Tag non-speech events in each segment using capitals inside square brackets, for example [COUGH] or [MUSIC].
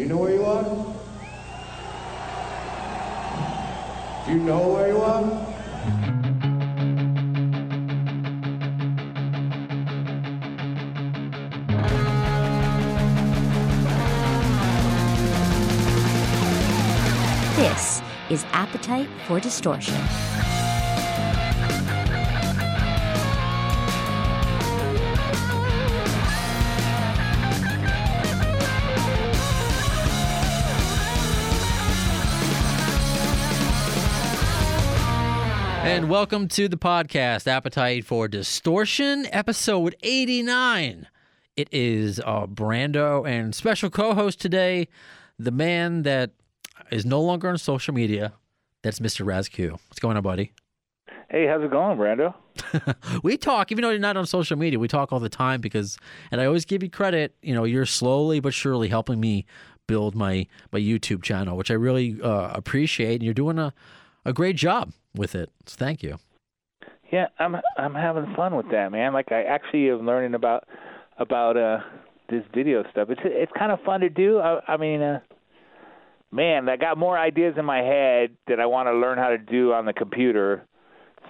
Do you know where you are? Do you know where you are? This is Appetite for Distortion. And welcome to the podcast, Appetite for Distortion, episode 89. It is uh, Brando and special co host today, the man that is no longer on social media. That's Mr. Raz Q. What's going on, buddy? Hey, how's it going, Brando? [LAUGHS] we talk, even though you're not on social media, we talk all the time because, and I always give you credit, you know, you're slowly but surely helping me build my, my YouTube channel, which I really uh, appreciate. And you're doing a, a great job with it. So thank you. Yeah, I'm I'm having fun with that, man. Like I actually am learning about about uh this video stuff. It's it's kind of fun to do. I, I mean, uh, man, I got more ideas in my head that I want to learn how to do on the computer.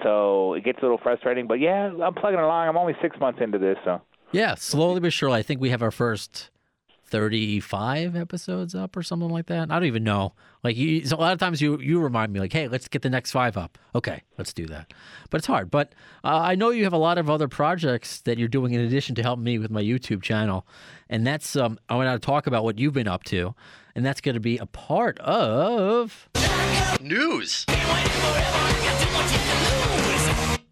So it gets a little frustrating, but yeah, I'm plugging along. I'm only six months into this, so Yeah, slowly but surely. I think we have our first 35 episodes up or something like that. I don't even know. Like you, so a lot of times you you remind me like, hey, let's get the next five up. Okay, let's do that. But it's hard. But uh, I know you have a lot of other projects that you're doing in addition to helping me with my YouTube channel, and that's um I want to talk about what you've been up to, and that's going to be a part of News.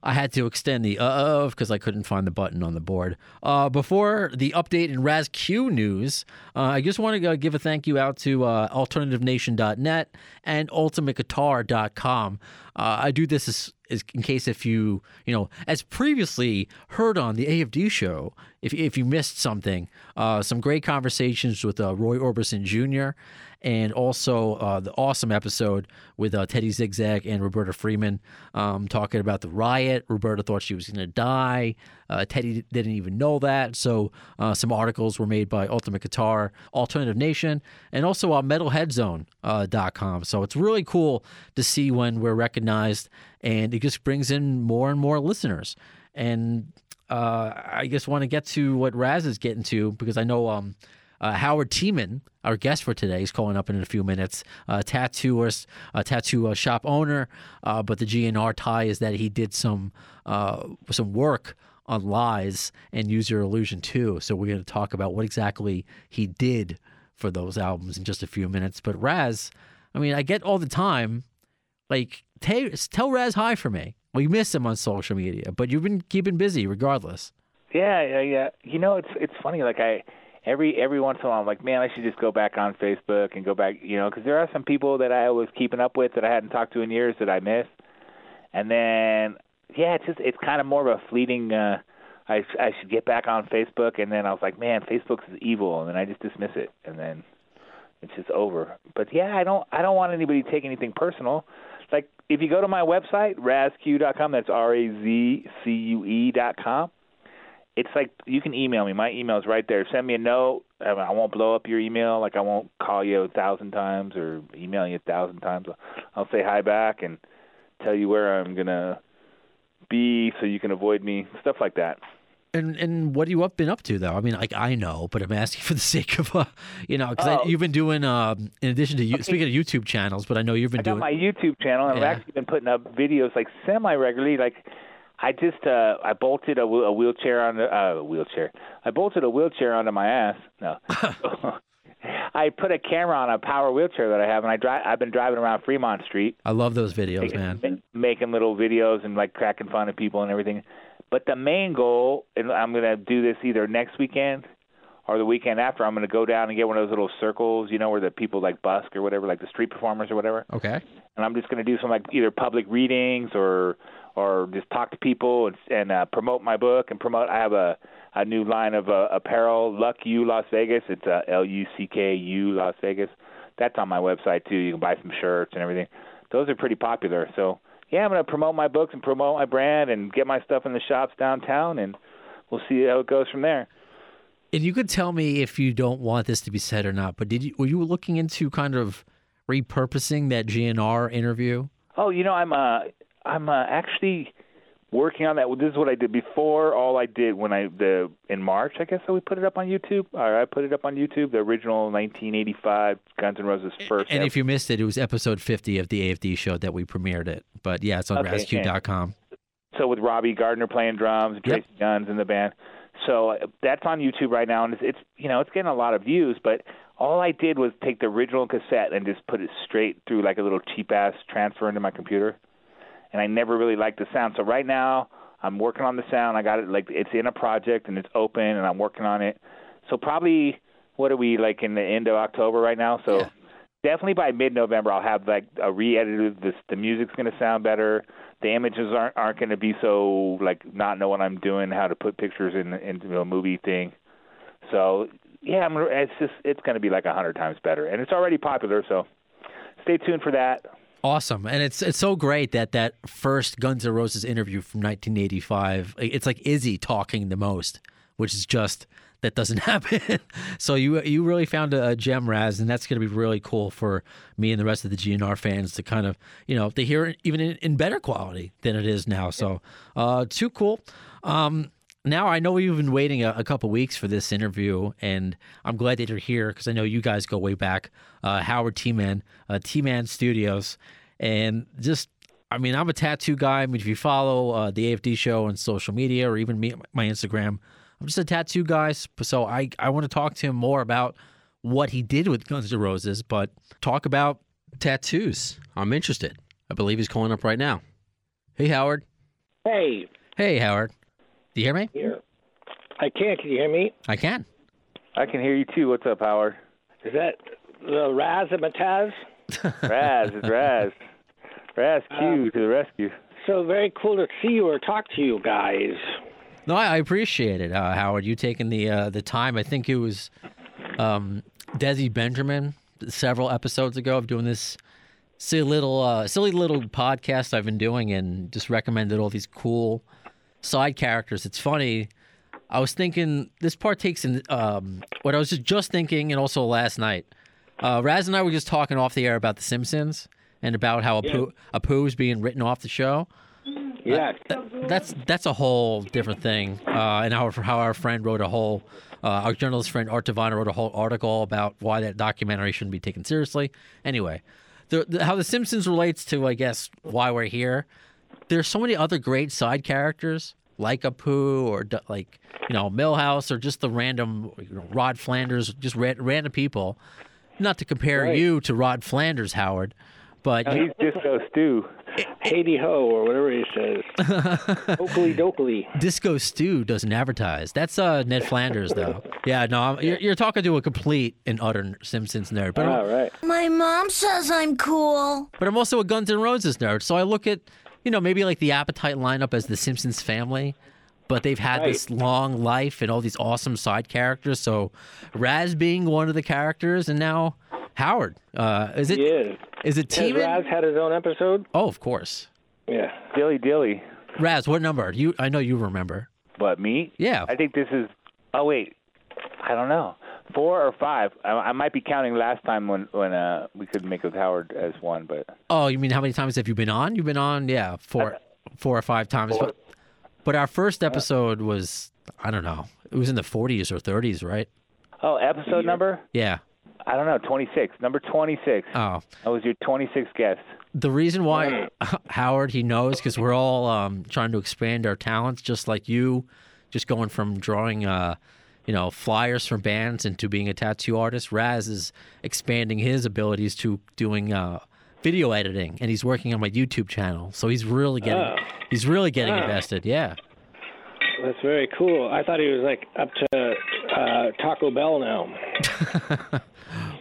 I had to extend the uh of because I couldn't find the button on the board. Uh, before the update in RazQ news, uh, I just want to give a thank you out to uh, alternativenation.net and ultimateguitar.com. Uh, I do this as, as in case if you, you know, as previously heard on the AFD show, if, if you missed something, uh, some great conversations with uh, Roy Orbison Jr. and also uh, the awesome episode with uh, Teddy Zigzag and Roberta Freeman um, talking about the riot. Roberta thought she was going to die. Uh, Teddy didn't even know that. So uh, some articles were made by Ultimate Guitar, Alternative Nation, and also uh, MetalHeadzone.com. so it's really cool to see when we're recognized, and it just brings in more and more listeners. And uh, I just want to get to what Raz is getting to because I know um, uh, Howard Tiemann, our guest for today, is calling up in a few minutes. Uh, tattooist, a tattoo uh, shop owner, uh, but the GNR tie is that he did some uh, some work on Lies and Use Your Illusion too. So we're going to talk about what exactly he did for those albums in just a few minutes. But Raz, I mean, I get all the time, like t- tell Raz hi for me. We miss him on social media, but you've been keeping busy regardless. Yeah, yeah, yeah. You know, it's it's funny. Like I every every once in a while, I'm like, man, I should just go back on Facebook and go back, you know, because there are some people that I was keeping up with that I hadn't talked to in years that I missed, and then yeah, it's just it's kind of more of a fleeting. uh I I should get back on Facebook, and then I was like, man, Facebook is evil, and then I just dismiss it, and then it's just over. But yeah, I don't I don't want anybody to take anything personal. Like if you go to my website, razq.com, that's R A Z C U E dot com. It's like you can email me. My email's right there. Send me a note. I won't blow up your email. Like I won't call you a thousand times or email you a thousand times. I'll say hi back and tell you where I'm gonna be so you can avoid me. Stuff like that. And and what have you up been up to though? I mean, like I know, but I'm asking [LAUGHS] for the sake of, uh, you know, because Oh. you've been doing. Um, in addition to you, speaking of YouTube channels, but I know you've been I doing. my YouTube channel, and Yeah. I've actually been putting up videos like semi regularly. Like I just uh I bolted a, a wheelchair on a uh, wheelchair. I bolted a wheelchair onto my ass. No. [LAUGHS] [LAUGHS] I put a camera on a power wheelchair that I have, and I drive. I've been driving around Fremont Street, I love those videos, man. making little videos and like cracking fun of people and everything. But the main goal, and I'm gonna do this either next weekend or the weekend after. I'm gonna go down and get one of those little circles, you know, where the people like busk or whatever, like the street performers or whatever Okay. and I'm just going to do some like either public readings or or just talk to people and, and uh, promote my book and promote. I have a a new line of uh, apparel, Luck U Las Vegas. It's uh, L U C K U Las Vegas. That's on my website too. You can buy some shirts and everything. Those are pretty popular. So yeah, I'm going to promote my books and promote my brand and get my stuff in the shops downtown, and we'll see how it goes from there. And you could tell me if you don't want this to be said or not. But did you were you looking into kind of repurposing that GNR interview? Oh, you know, I'm uh, I'm uh, actually working on that. This is what I did before. All I did when I the in March, I guess, so we put it up on YouTube. Or I put it up on YouTube. The original 1985 Guns N' Roses first. And if you missed it, it was episode 50 of the AFD show that we premiered it. But yeah, it's on Okay, RazQ.com. so with Robbie Gardner playing drums, and Yep. Tracii Guns in the band. So uh, that's on YouTube right now, and it's, it's you know it's getting a lot of views. But all I did was take the original cassette and just put it straight through like a little cheap ass transfer into my computer, and I never really liked the sound. So right now I'm working on the sound. I got it like it's in a project and it's open, and I'm working on it. So probably what are we like in the end of October right now? So Yeah. definitely by mid-November I'll have like a re-edited. This the music's going to sound better. The images aren't aren't going to be so like not know what I'm doing, how to put pictures in into a movie thing. So yeah, I'm, it's just it's going to be like a hundred times better, and it's already popular. So stay tuned for that. Awesome, and it's it's so great that that first Guns N' Roses interview from 1985. It's like Izzy talking the most, which is just that doesn't [LAUGHS] happen. so you you really found a, gem, Raz, and that's going to be really cool for me and the rest of the GNR fans to kind of you know to hear it even in, in better quality than it is now. So uh, too cool. Um, now I know you've been waiting a, a couple weeks for this interview, and I'm glad that you're here because I know you guys go way back. Uh, Howard T Man, uh, T Man Studios, and just I mean I'm a tattoo guy. I mean if you follow uh, the AFD show on social media or even me my Instagram, I'm just a tattoo guy. So I I want to talk to him more about what he did with Guns N' Roses, but talk about tattoos. I'm interested. I believe he's calling up right now. Hey Howard. Hey, Hey Howard. Do you hear me? here. I can't. Can you hear me? I can. I can hear you too. What's up, Howard? Is that the Razzmatazz? Raz, it's [LAUGHS] Raz. Raz Q to the rescue. So very cool to see you or talk to you guys. No, I I appreciate it, uh, Howard. You taking the uh, the time. I think it was um, Desi Benjamin several episodes ago of doing this silly little uh, silly little podcast I've been doing, and just recommended all these cool side characters. It's funny. I was thinking this part takes in um, what I was just, just thinking, and also last night. Uh, Raz and I were just talking off the air about The Simpsons and about how Apu, Apu's being written off the show Yes. that's that's a whole different thing. Uh, and how how our friend wrote a whole, uh, our journalist friend Art Devine wrote a whole article about why that documentary shouldn't be taken seriously. Anyway, the, the, how the Simpsons relates to I guess why we're here. There's so many other great side characters like Apu or like you know Milhouse or just the random you know, Rod Flanders, just ra- random people. Not to compare Right. you to Rod Flanders, Howard, but No, he's Disco Stu. Haiti ho or whatever he says. [LAUGHS] Oakley dokley. Disco Stu doesn't advertise. That's uh, Ned Flanders, though. [LAUGHS] Yeah, no, I'm, you're, you're talking to a complete and utter Simpsons nerd. But, All I'm, right. My mom says I'm cool. but I'm also a Guns N' Roses nerd. So I look at, you know, maybe like the Appetite lineup as the Simpsons family, but they've had this long life and all these awesome side characters. So Raz being one of the characters, and now Howard. Uh, is it? He is. It Teeman? Raz had his own episode? Oh, of course. Yeah. Dilly Dilly. Raz, what number? You? I know you remember. But me? Yeah. I think this is. Oh wait, I don't know. Four or five. I, I might be counting last time when when uh we could make with Howard as one, but Oh, you mean how many times have you been on? You've been on, yeah, four, four or five times. But, but our first episode was, I don't know, it was in the 40s or 30s, right? oh, episode number? Yeah. I don't know. Twenty six. Number twenty six. Oh, That was your twenty sixth guest. the reason why [LAUGHS] Howard he knows because we're all um, trying to expand our talents, just like you, just going from drawing, uh, you know, flyers for bands into being a tattoo artist. Raz is expanding his abilities to doing uh, video editing, and he's working on my YouTube channel. So he's really getting, Oh. he's really getting Oh. invested. Yeah. That's very cool. I thought he was like up to uh, Taco Bell now. [LAUGHS]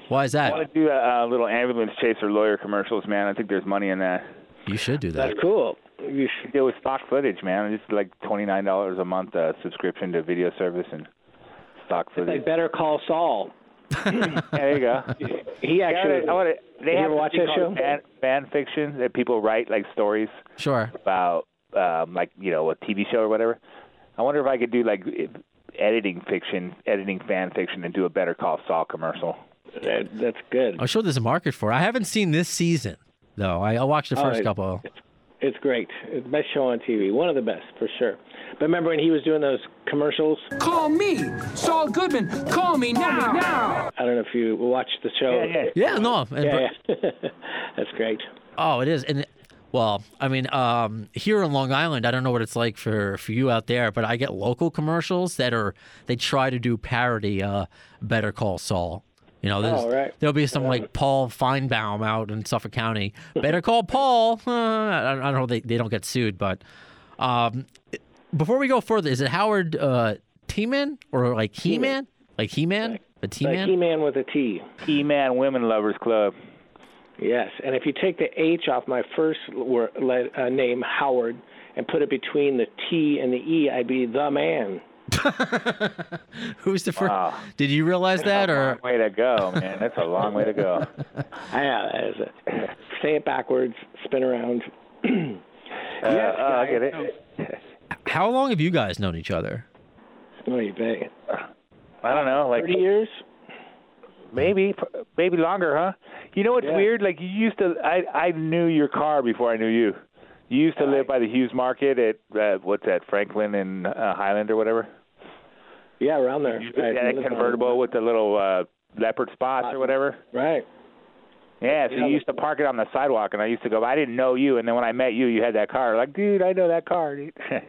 Why is that? I that? want to do a, a little ambulance chaser lawyer commercials, man. I think there's money in that. You should do that. That's cool. You should. Deal with stock footage, man. It's like twenty nine dollars a month uh, subscription to video service and stock They footage. better call Saul. [LAUGHS] There you go. He actually. I wanna, they You have ever watch that show? Fan, fan fiction that people write like stories Sure. about, um, like you know, a TV show or whatever. I wonder if I could do like editing fiction, editing fan fiction, and do a Better Call Saul commercial. That, that's good. I'm sure there's a market for it. I haven't seen this season though. I, I watched the Oh, first it- couple. It's great. It's the best show on TV. One of the best, for sure. But remember when he was doing those commercials? Call me, Saul Goodman. Call me now. now. I don't know if you watched the show. Yeah, yeah. Yeah, no. Yeah, yeah. [LAUGHS] That's great. Oh, it is, and well, I mean, um, here in Long Island, I don't know what it's like for for you out there, but I get local commercials that are they try to do parody. Uh, Better Call Saul. You know, Oh, right. there'll be some like Paul Feinbaum out in Suffolk County. Better call Paul. Uh, [LAUGHS] I, I don't know. They they don't get sued, but um, before we go further, is it Howard uh, T-Man or like He-Man? Like He-Man? The Like T-Man? He-Man with a T. E-Man Women Lovers Club. Yes, and if you take the H off my first word, uh, name, Howard, and put it between the T and the E, I'd be the man. [LAUGHS] Who's the first? Wow. Did you realize that, That's a or long way to go, man. That's a long way to go. [LAUGHS] Yeah, that is it. [LAUGHS] Say it backwards, spin around. [CLEARS THROAT] Uh, uh, I get it. How long have you guys known each other? What do you think? I don't know, like 30 years? maybe, maybe longer, huh? You know what's Yeah. weird? Like you used to, I I knew your car before I knew you. You used to live by the Hughes Market at uh, what's that, Franklin and uh, Highland or whatever. Yeah, around there. You I had a lived convertible with the little uh, leopard spots or whatever. Right. Yeah, so Yeah. you used to park it on the sidewalk, and I used to go. I didn't know you, and then when I met you, you had that car. Like, dude, I know that car. Dude. [LAUGHS]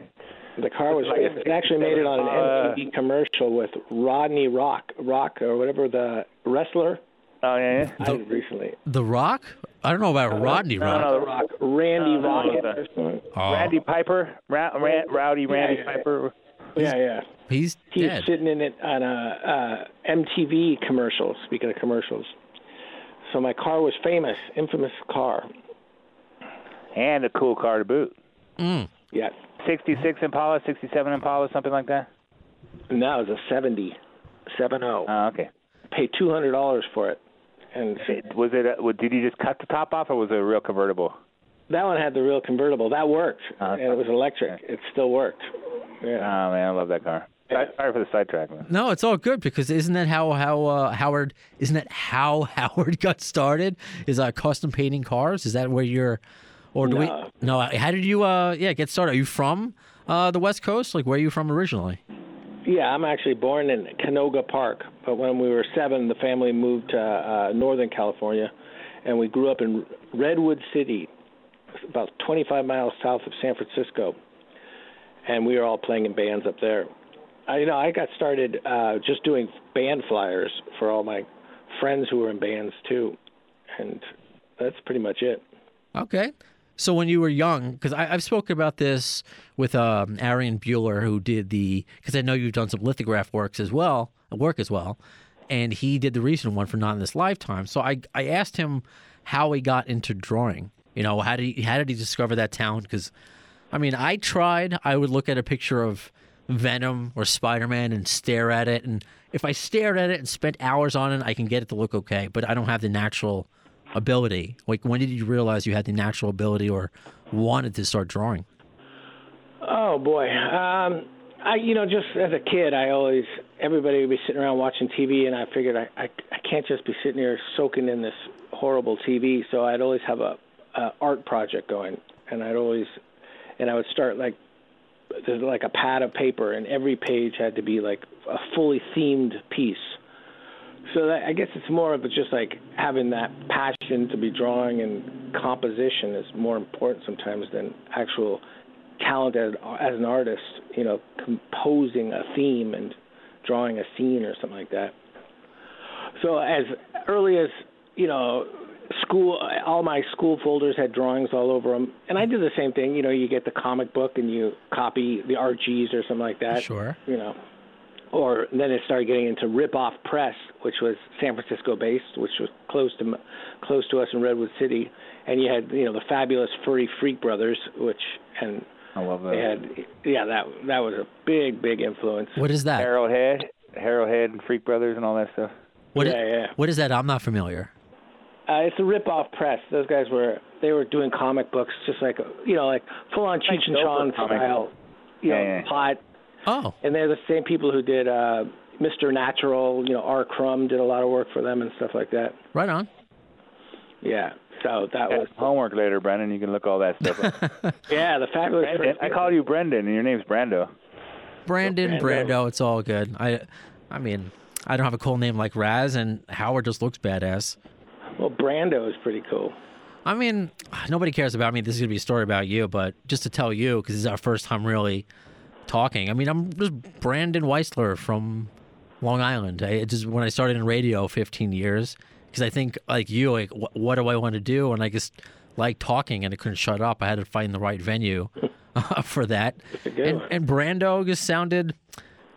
The car was Like a famous. It actually made it on an Uh, MTV commercial with Rodney Rock, Rock or whatever the wrestler. oh yeah, yeah. I recently. The Rock? I don't know about Rodney no, Rock. no, the Rock, Randy No, no, Rocket. the- or something. Oh, Randy Piper, Ra- Ra- Rowdy Randy yeah, yeah. Piper. Yeah, yeah. he's he's dead. sitting in it on a uh, MTV commercial. Speaking of commercials, so my car was famous, infamous car. and a cool car to boot. Mm. Yeah, 66 Impala, 67 Impala, something like that. No, it was a 70. 70. Oh, okay. Paid two hundred dollars for it, and Was it? A, did you just cut the top off, or was it a real convertible? that one had the real convertible. That worked, Uh, and it was electric. It still worked. Oh man, I love that car. Sorry- Sorry for the sidetrack, man. No, it's all good because isn't that how how uh, Howard? Isn't that how [LAUGHS] Howard got started? Is uh, custom painting cars? Is that where you're? Or do No. we? No. How did you? Uh, yeah, get started. Are you from uh, the West Coast? Like, where are you from originally? Yeah, I'm actually born in Canoga Park, but when we were seven, the family moved to uh, Northern California, and we grew up in Redwood City, about 25 miles south of San Francisco, and we were all playing in bands up there. I, you know, I got started uh, just doing band flyers for all my friends who were in bands too, and that's pretty much it. Okay. So when you were young, because I've spoken about this with um, Arian Bueller, who did the, because I know you've done some lithograph works as well, work as well, and he did the recent one for Not in This Lifetime. So I I asked him how he got into drawing. You know, how did he how did he discover that talent? Because, I mean, I tried. I would look at a picture of Venom or Spider Man and stare at it, and if I stared at it and spent hours on it, I can get it to look okay. But I don't have the natural ability? Like, when did you realize you had the natural ability or wanted to start drawing? Oh boy, um, I you know just as a kid, I always everybody would be sitting around watching TV, and I figured I I, I can't just be sitting here soaking in this horrible TV. So I'd always have a, a art project going, and I'd always and I would start like there's like a pad of paper, and every page had to be like a fully themed piece. So that, I guess it's more of just like having that passion to be drawing and composition is more important sometimes than actual talent as, as an artist. You know, composing a theme and drawing a scene or something like that. So as early as you know, school, all my school folders had drawings all over them, and I did the same thing. You know, you get the comic book and you copy the rgs or something like that. Sure. You know, or then it started getting into Rip Off Press, which was San Francisco based, which was close to close to us in Redwood City, and you had you know the fabulous Furry Freak Brothers, which and I love that. they had yeah that that was a big big influence. What is that? Harold Hedd, Harold Hedd, and Freak Brothers, and all that stuff. What is, yeah, yeah. What is that? I'm not familiar. Uh, it's a rip-off press. Those guys were they were doing comic books, just like you know, like full-on Cheech and Gopher Chong comic. style. You know, yeah. plot, Oh, and they're the same people who did uh, Mr. Natural. You know, R. Crumb did a lot of work for them and stuff like that. right on. Yeah. So that was Homework later, Brendan. You can look all that stuff up. [LAUGHS] yeah the fabulous. Brendan, I call you Brendan, and your name's Brando. Brandon, Brando. Brando, it's all good. I, I mean, I don't have a cool name like Raz, and Howard just looks badass. Well, Brando is pretty cool. I mean, nobody cares about me. This is gonna be a story about you, but just to tell you, because this is our first time really talking. I mean, I'm just Brandon Weisler from Long Island. I just when I started in radio 15 years, because I think like you, like wh- what do I want to do? And I just like talking, and I couldn't shut up. I had to find the right venue [LAUGHS] for that. And, and Brando just sounded.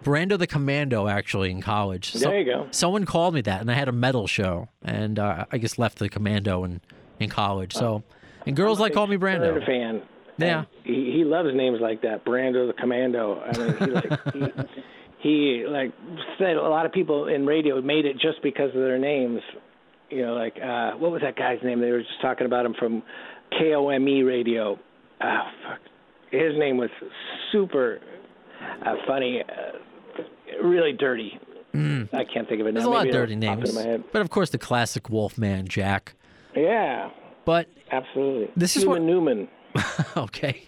Brando the Commando, actually, in college. There you go. Someone called me that, and I had a metal show, and uh, I just left the Commando in, in college. So, and girls like call me Brando. fan. Yeah. He he loves names like that. Brando the Commando. I mean, he like he, [LAUGHS] he like said a lot of people in radio made it just because of their names. You know, like uh what was that guy's name? They were just talking about him from KOME E radio. Ah, fuck. His name was super uh, funny, uh, really dirty. I can't think of it Mm. There's now. a lot of Maybe it'll dirty pop names, into but of course the classic Wolfman Jack. Yeah, But absolutely. This is Human what- Newman. [LAUGHS] okay,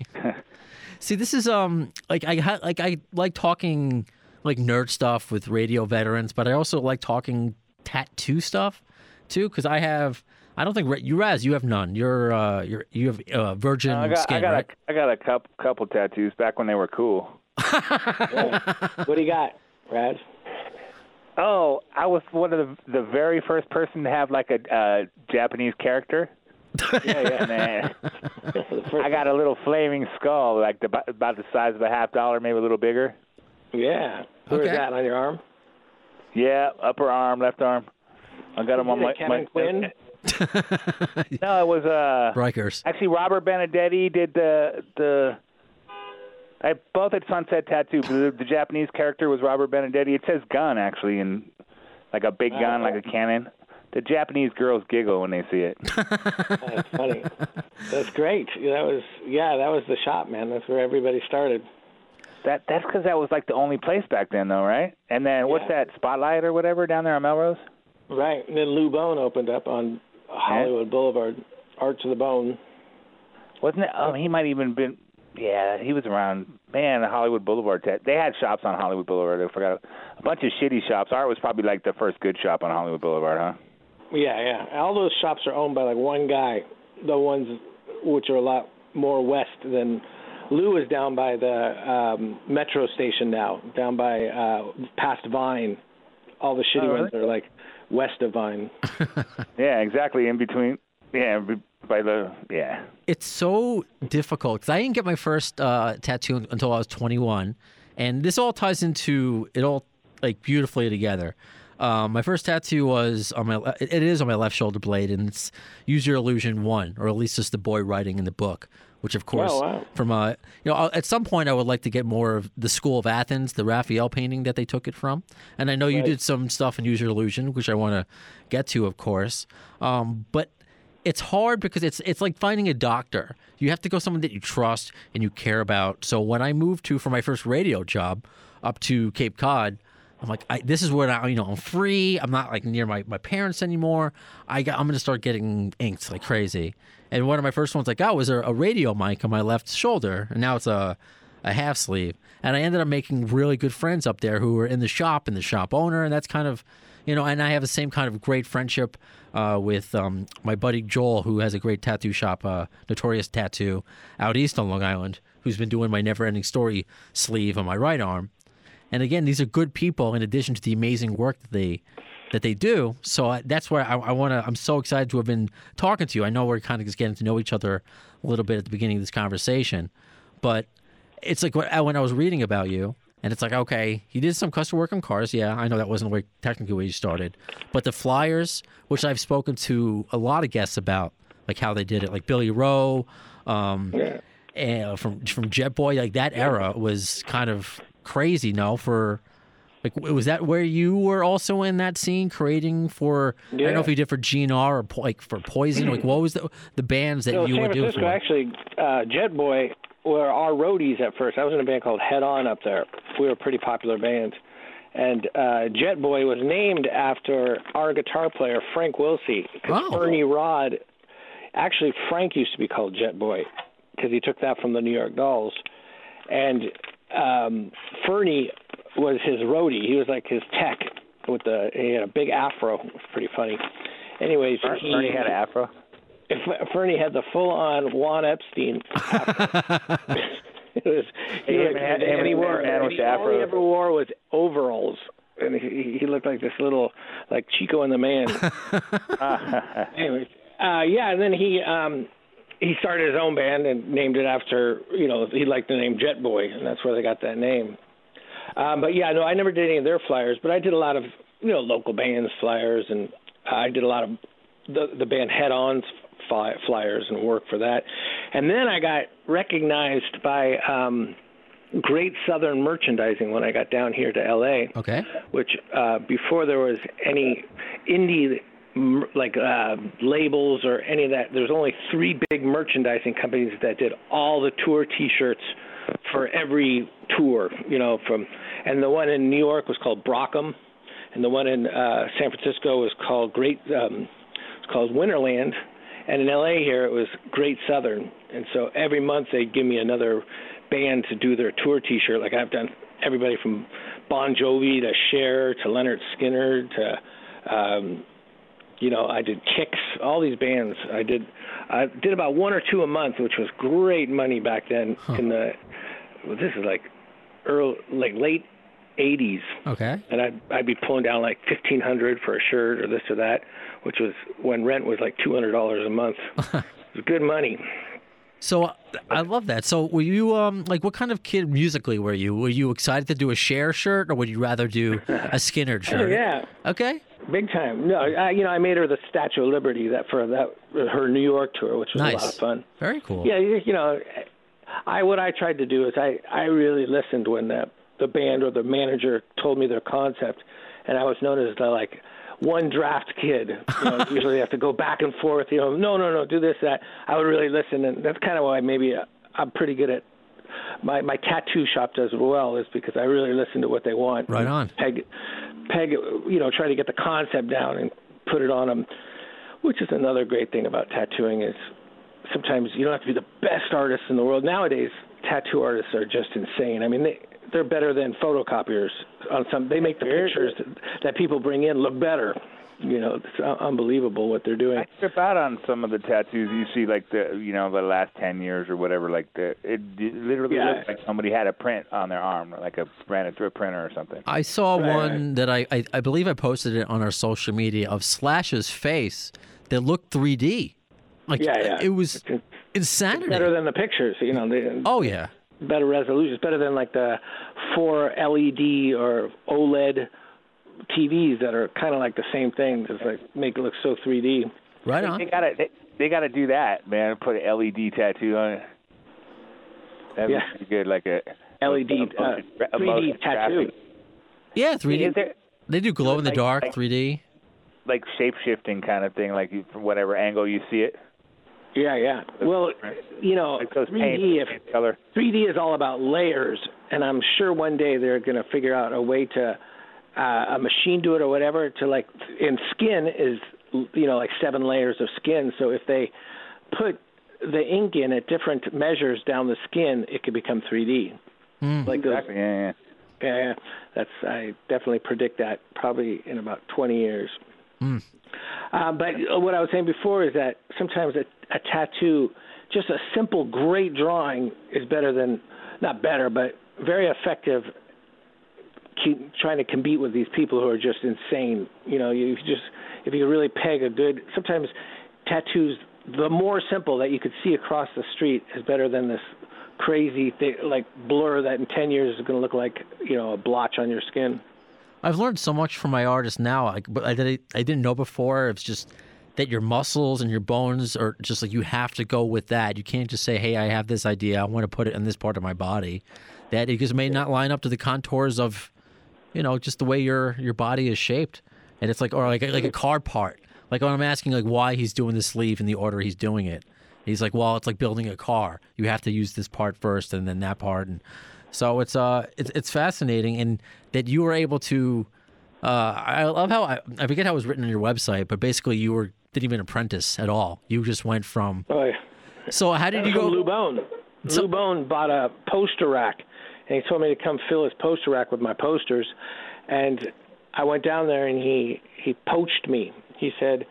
see, this is um like I ha- like I like talking like nerd stuff with radio veterans, but I also like talking tattoo stuff too because I have. I don't think Ra- you Raz, you have none. You're uh, you're you have uh, virgin I got, skin, I got, right? a, I got a couple, couple tattoos back when they were cool. [LAUGHS] What do you got, Raz? Oh, I was one of the the very first person to have like a uh, Japanese character. [LAUGHS] yeah, yeah, man. [LAUGHS] I got a little flaming skull, like the, about the size of a half dollar, maybe a little bigger. Yeah. Where's Okay. that on your arm? Yeah, upper arm, left arm. I got them on my. it Kevin my Quinn? [LAUGHS] No, it was uh Rikers. actually Robert Benedetti did the the. I both at Sunset Tattoo, the, the Japanese character was Robert Benedetti. It says gun actually, and like a big gun, like a cannon. The Japanese girls giggle when they see it. [LAUGHS] That's funny. That's great. That was yeah, that was the shop, man. That's where everybody started. That that's because that was like the only place back then, though, right? And then what's Yeah. that Spotlight or whatever down there on Melrose? Right. And then Lou Bone opened up on Hollywood Boulevard, Art to the Bone. Wasn't it? Oh, he might even been. Yeah, he was around. Man, the Hollywood Boulevard. They had shops on Hollywood Boulevard. I forgot a bunch of shitty shops. Art was probably like the first good shop on Hollywood Boulevard, huh? Yeah, yeah. All those shops are owned by like one guy. The ones which are a lot more west than Lou is down by the um metro station now, down by uh past Vine. All the shitty Oh, really? ones are like west of Vine. [LAUGHS] Yeah, exactly. In between. Yeah, by the yeah. it's so difficult because I didn't get my first uh, tattoo until I was 21, and this all ties into it all like beautifully together. Um, my first tattoo was on my le- it is on my left shoulder blade, and it's Use Your Illusion One, or at least just the boy writing in the book. Which of course, Oh, wow. from uh, you know, at some point I would like to get more of the School of Athens, the Raphael painting that they took it from, and I know you did some stuff in Use Your Illusion, which I want to get to, of course. Um, but it's hard because it's it's like finding a doctor. You have to go someone that you trust and you care about. So when I moved to for my first radio job up to Cape Cod, I'm like, I, this is where I, you know I'm free. I'm not like near my, my parents anymore. I got, I'm gonna start getting inked like crazy. And one of my first ones I got was a, a radio mic on my left shoulder, and now it's a a half sleeve. And I ended up making really good friends up there who were in the shop and the shop owner, and that's kind of, you know, and I have the same kind of great friendship uh, with um, my buddy Joel, who has a great tattoo shop, uh, Notorious Tattoo, out east on Long Island, who's been doing my Never Ending Story sleeve on my right arm. And again, these are good people in addition to the amazing work that they that they do. So I, that's where I, I want to. I'm so excited to have been talking to you. I know we're kind of just getting to know each other a little bit at the beginning of this conversation, but it's like when I was reading about you, and it's like, okay, he did some custom work on cars. Yeah, I know that wasn't where technically where you started, but the flyers, which I've spoken to a lot of guests about, like how they did it, like Billy Rowe, um, and from from Jet Boy, like that era was kind of crazy. No, for like was that where you were also in that scene creating for? Yeah. I don't know if you did for GNR or po- like for Poison. like what was the the bands that No, you San do Francisco for? actually, uh, Jet Boy were our roadies at first. I was in a band called Head On up there, we were a pretty popular band. And uh, Jet Boy was named after our guitar player Frank Wilsey. 'cause Oh. Fernie Rod, actually Frank used to be called Jet Boy because he took that from the New York Dolls. And um, Fernie was his roadie. He was like his tech with the he had a big afro. It was pretty funny. Anyways, he, Ernie had an afro. F- Fernie had the full-on Juan Epstein. [LAUGHS] [LAUGHS] it was he, man, and hey, he wore man with he, all he ever wore was overalls, and he he looked like this little like Chico and the Man. [LAUGHS] Anyways, uh, yeah, and then he um he started his own band and named it after you know he liked the name Jet Boy, and that's where they got that name. Um, but yeah, no, I never did any of their flyers, but I did a lot of you know local bands flyers, and I did a lot of the the band Head On's fly, flyers and work for that. And then I got recognized by um, Great Southern Merchandising when I got down here to LA Okay. which uh, before there was any indie like uh, labels or any of that, there's only three big merchandising companies that did all the tour T-shirts for every tour. You know, from and the one in New York was called Brockum, and the one in uh, San Francisco was called Great. Um, it's called Winterland, and in LA here it was Great Southern. And so every month they'd give me another band to do their tour T-shirt. Like I've done everybody from Bon Jovi to Cher to Lynyrd Skynyrd to, um, you know, I did Kix. All these bands I did. I did about one or two a month, which was great money back then. In the well, this is like early, like late '80s Okay. and I'd I'd be pulling down like fifteen hundred for a shirt or this or that, which was when rent was like two hundred dollars a month. [LAUGHS] it was good money. So I love that. So were you um like what kind of kid musically were you? Were you excited to do a Cher shirt or would you rather do a Skynyrd [LAUGHS] shirt? Oh yeah, Okay. big time. No, I, you know I made her the Statue of Liberty that for that her New York tour, which was a lot of fun. Very cool. Yeah, you, you know, I what I tried to do is I I really listened when the the band or the manager told me their concept, and I was known as the like one draft kid. You know, [LAUGHS] usually have to go back and forth. You know, no, no, no, do this, that. I would really listen, and that's kind of why maybe I'm pretty good at. My my tattoo shop does well is because I really listen to what they want. Right on. Peg, peg, you know, try to get the concept down and put it on them, which is another great thing about tattooing is sometimes you don't have to be the best artist in the world. Nowadays, tattoo artists are just insane. I mean, they they're better than photocopiers on some. They make the pictures that people bring in look better. You know, it's uh, unbelievable what they're doing. I trip out on some of the tattoos you see, like the you know the last ten years or whatever. Like the it, it literally Yeah. looks like somebody had a print on their arm, like a ran it through a printer or something. I saw Right, one that I, I I believe I posted it on our social media of Slash's face that looked 3D. Like Yeah, yeah. it was It's insanity. better than the pictures. You know, they, oh yeah. Better resolution. It's better than like the four LED or OLED TVs that are kind of like the same thing. Just like make it look so 3D. Right on. they gotta they, they gotta do that, man. Put an LED tattoo on it. That'd Yeah. be good, like a LED, a- uh, a- a 3D tattoo. graphic. Yeah, 3D. Is there They do glow in the like- dark like- 3D. like shape shifting kind of thing, like you, from whatever angle you see it, Yeah, yeah. Well, you know, like those 3D. If paint color. 3D is all about layers, and I'm sure one day they're going to figure out a way to uh, a machine do it or whatever to like. And skin is you know like seven layers of skin. So if they put the ink in at different measures down the skin, it could become 3D. Like those Exactly. Yeah, yeah. Yeah, yeah. that's I definitely predict that probably in about 20 years. Uh, but what I was saying before is that sometimes a, a tattoo, just a simple great drawing, is better than not better, but very effective. Keep trying to compete with these people who are just insane. You know, you just if you really peg a good. Sometimes tattoos, the more simple that you could see across the street, is better than this crazy thing, like blur that in 10 years is going to look like you know a blotch on your skin. I've learned so much from my artist now, like, but I, did, I didn't know before. It's just that your muscles and your bones are just like you have to go with that. You can't just say, "Hey, I have this idea. I want to put it in this part of my body." That it just may not line up to the contours of, you know, just the way your your body is shaped. And it's like, or like like a car part. Like when I'm asking like why he's doing the sleeve in the order he's doing it. He's like, well, it's like building a car. You have to use this part first and then that part. And So it's uh it's it's fascinating and that you were able to uh I love how I, I forget how it was written on your website, but basically you were didn't even apprentice at all. You just went from Oh, yeah. So how did you go Lou Bone. Lou Bone bought a poster rack, and he told me to come fill his poster rack with my posters. And I went down there, and he he poached me. He said,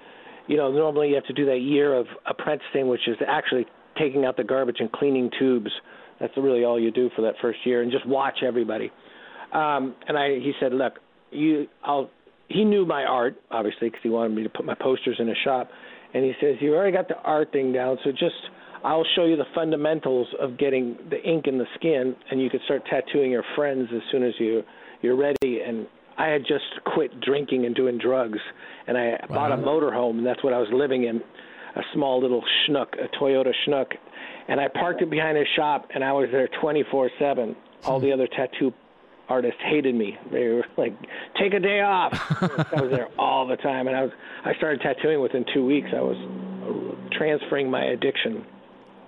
you know, normally you have to do that year of apprenticing, which is actually taking out the garbage and cleaning tubes. That's really all you do for that first year, and just watch everybody. Um, and I, he said, look, you, I'll. He knew my art, obviously, because he wanted me to put my posters in a shop. And he says, you already got the art thing down, so just I'll show you the fundamentals of getting the ink in the skin, and you could start tattooing your friends as soon as you you're ready. And I had just quit drinking and doing drugs, and I bought a motorhome, and that's what I was living in, a small little Chinook, a Toyota Chinook, and I parked it behind his shop, and I was there 24/7. All the other tattoo artists hated me. They were like, "Take a day off." [LAUGHS] I was there all the time, and I was I started tattooing within two weeks. I was transferring my addiction.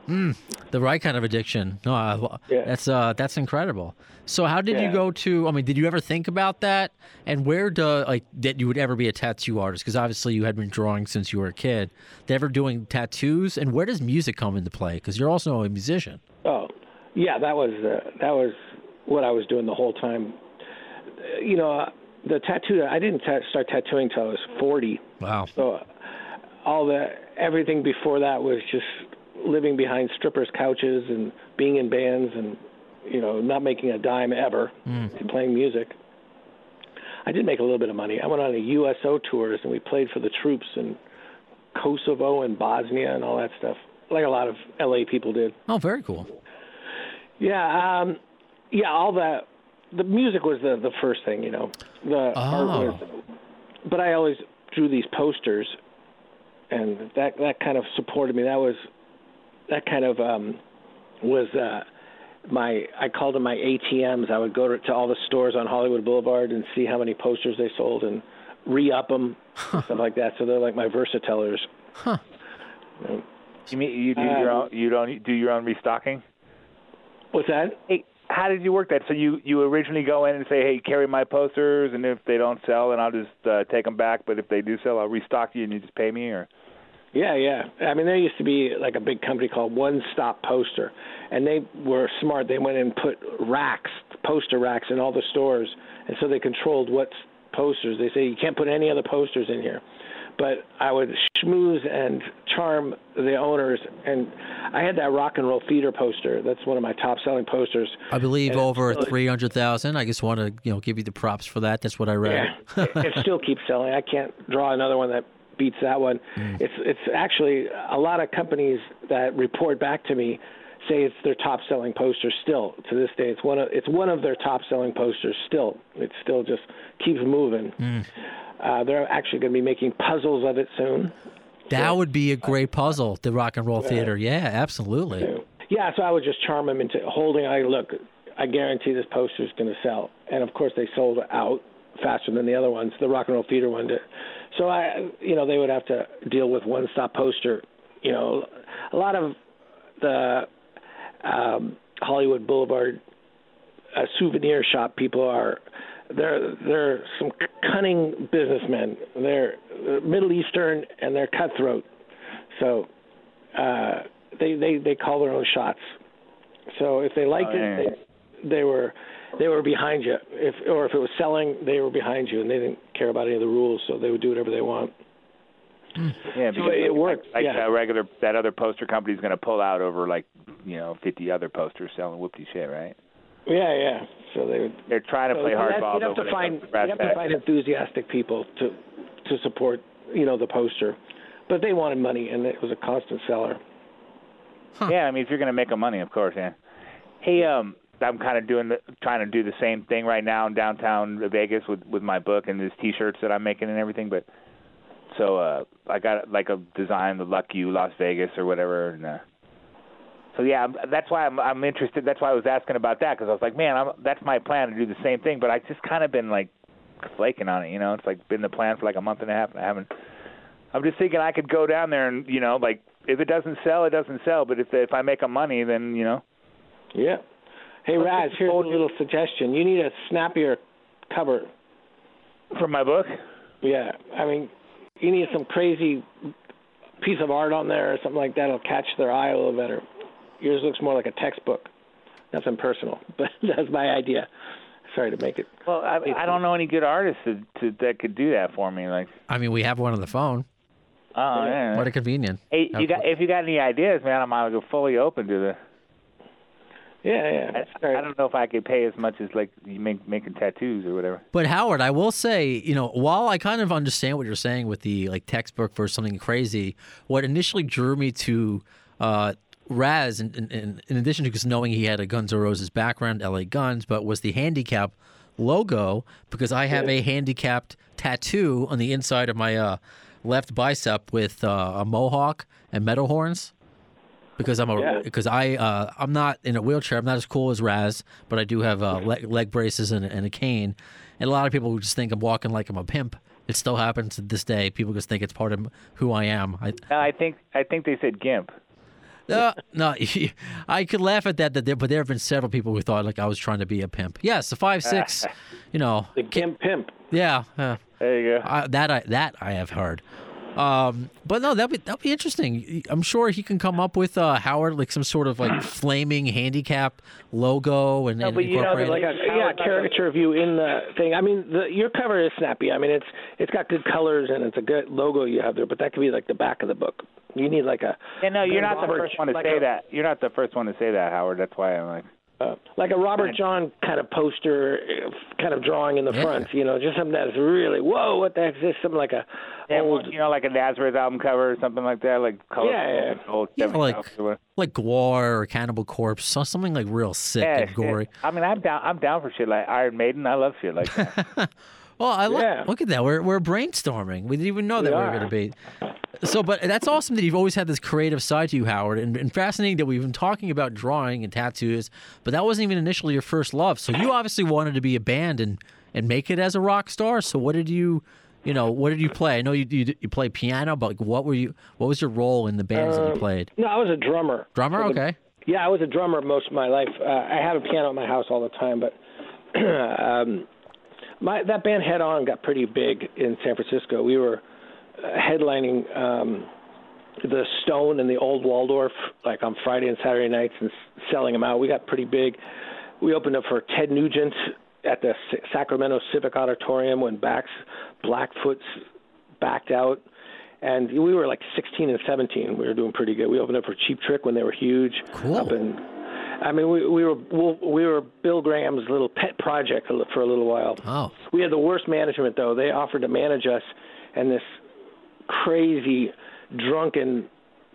The right kind of addiction? No, I, Yeah. that's uh that's incredible. So how did you go to I mean, did you ever think about that? And where do like that you would ever be a tattoo artist because obviously you had been drawing since you were a kid. Ever doing tattoos and where does music come into play because you're also a musician. Oh, yeah, that was uh, that was what I was doing the whole time. Uh, You know, uh, the tattoo. I didn't ta- start tattooing till I was 40. Wow. So uh, all the everything before that was just living behind strippers' couches and being in bands and you know not making a dime ever and playing music. I did make a little bit of money. I went on a USO tours and we played for the troops in Kosovo and Bosnia and all that stuff, like a lot of LA people did. Oh, very cool. Yeah, um, yeah, all that. The music was the the first thing, you know. The art Oh. was, but I always drew these posters, and that that kind of supported me. That was that kind of um, was uh, my I called them my ATMs. I would go to, to all the stores on Hollywood Boulevard and see how many posters they sold and re-up them, stuff like that. So they're like my versatillers. You mean you do Uh, your own? You don't do your own restocking? What's that? Hey, how did you work that? So you you originally go in and say, hey, carry my posters, and if they don't sell, then I'll just uh, take them back. But if they do sell, I'll restock you, and you just pay me, or Yeah, yeah. I mean, there used to be like a big company called One Stop Poster, and they were smart. They went and put racks, poster racks, in all the stores, and so they controlled what posters. They say you can't put any other posters in here. But I would schmooze and charm the owners, and I had that rock and roll theater poster. That's one of my top-selling posters. I believe And over it's 300,000. I just want to, you know, give you the props for that. That's what I read. Yeah, it, it still keeps selling. I can't draw another one that beats that one. Mm. It's it's actually a lot of companies that report back to me say it's their top selling poster still to this day. It's one of it's one of their top selling posters still. It still just keeps moving. Mm. Uh, they're actually going to be making puzzles of it soon. That would be a great puzzle, the Rock and Roll Theater. Yeah, absolutely. Yeah, so I would just charm them into holding. I look, I guarantee this poster is going to sell, and of course they sold out faster than the other ones. The Rock and Roll Theater one did. So I, you know, they would have to deal with one stop poster. You know, a lot of the um, Hollywood Boulevard uh, souvenir shop people are. They're they're some cunning businessmen. They're Middle Eastern and they're cutthroat. So uh, they they they call their own shots. So if they liked Oh, it, they, they were they were behind you. If or if it was selling, they were behind you, and they didn't care about any of the rules, so they would do whatever they want. yeah, So because it worked, Like yeah. that regular that other poster company's going to pull out over like you know 50 other posters selling whoopty shit, right? Yeah, yeah. So they would. They're trying to so play you'd hardball. You'd have to find comes to brass you'd have to find enthusiastic people to to support you know the poster, but they wanted money, and it was a constant seller. Yeah, I mean, if you're going to make a money, of course, yeah. Hey, um, I'm kind of doing the, trying to do the same thing right now in downtown Vegas with with my book and these T-shirts that I'm making and everything. But so uh, I got like a design, the Luck U Las Vegas or whatever. And, uh, so yeah, that's why I'm I'm interested. That's why I was asking about that because I was like, man, I'm, that's my plan to do the same thing. But I just kind of been like flaking on it. You know, it's like been the plan for like a month and a half, and I haven't. I'm just thinking I could go down there and you know, like if it doesn't sell, it doesn't sell. But if if I make a money, then you know. Yeah, Hey Raz, here's a little suggestion. You need a snappier cover. For my book? Yeah, I mean, you need some crazy piece of art on there or something like that. It'll catch their eye a little better. Yours looks more like a textbook. Nothing personal, [LAUGHS] but that's my idea. Sorry to make it. Well, I, I don't know any good artists to, to, that could do that for me. Like, I mean, we have one on the phone. oh yeah. What a convenient. Hey, you got if you got any ideas, man, I'm uh, fully open to the. Yeah, yeah. I, I don't know if I could pay as much as like you make making tattoos or whatever. But Howard, I will say, you know, while I kind of understand what you're saying with the like textbook for something crazy, what initially drew me to uh, Raz, in, in, in addition to just knowing he had a Guns N' Roses background, LA Guns, but was the handicap logo because I have a handicapped tattoo on the inside of my uh, left bicep with uh, a mohawk and metal horns. Because I'm a Yeah. because I uh, I'm not in a wheelchair. I'm not as cool as Raz, but I do have uh, leg, leg braces and, and a cane. And a lot of people just think I'm walking like I'm a pimp. It still happens to this day. People just think it's part of who I am. I, I think I think they said gimp. uh, no, [LAUGHS] I could laugh at that, that there, but there have been several people who thought like I was trying to be a pimp. Yes, the five six, [LAUGHS] you know, the Gimp Pimp. yeah, uh, There you go. I, that I that I have heard. Um, but no, that'd be that'd be interesting. I'm sure he can come up with uh, Howard like some sort of like [CLEARS THROAT] flaming handicap logo and, No, and but you know, incorporate like it. a yeah caricature of you in the thing. I mean, the, your cover is snappy. I mean, it's it's got good colors and it's a good logo you have there. But that could be like the back of the book. You need like a Yeah, no, you're not the first one to like say a- that. You're not the first one to say that, Howard. That's why I'm like. Uh, like a Robert John kind of poster, uh, kind of drawing in the Yeah. front. You know, just something that's really whoa. What the heck is this? Something like a Yeah, old. you know, like a Nazareth album cover or something like that, like color. Yeah, yeah. Old Yeah, like albums or like Gwar or Cannibal Corpse, so- something like real sick yeah, and shit. gory. [LAUGHS] I mean, I'm down. I'm down for shit like Iron Maiden. I love shit like that. [LAUGHS] Well, I lo- Yeah. look at that. We're we're brainstorming. We didn't even know that we, were going to be. So, but that's awesome that you've always had this creative side to you, Howard, and, and fascinating that we've been talking about drawing and tattoos, but that wasn't even initially your first love. So you obviously wanted to be a band and and make it as a rock star. So what did you, you know, what did you play? I know you you, you play piano, but what were you? What was your role in the bands that you played? no, I was a drummer. Drummer, the- okay. Yeah, I was a drummer most of my life. Uh, I have a piano at my house all the time, but [CLEARS THROAT] um, my that band Head On got pretty big in San Francisco. We were uh, headlining um, the Stone and the Old Waldorf like on Friday and Saturday nights and selling them out. We got pretty big. We opened up for Ted Nugent at the Sacramento Civic Auditorium when Backs Blackfoot's backed out and we were like 16 and 17. We were doing pretty good. We opened up for Cheap Trick when they were huge. Cool. Up in, I mean, we we were we were Bill Graham's little pet project for a little while. Oh, We had the worst management though. They offered to manage us, and this crazy drunken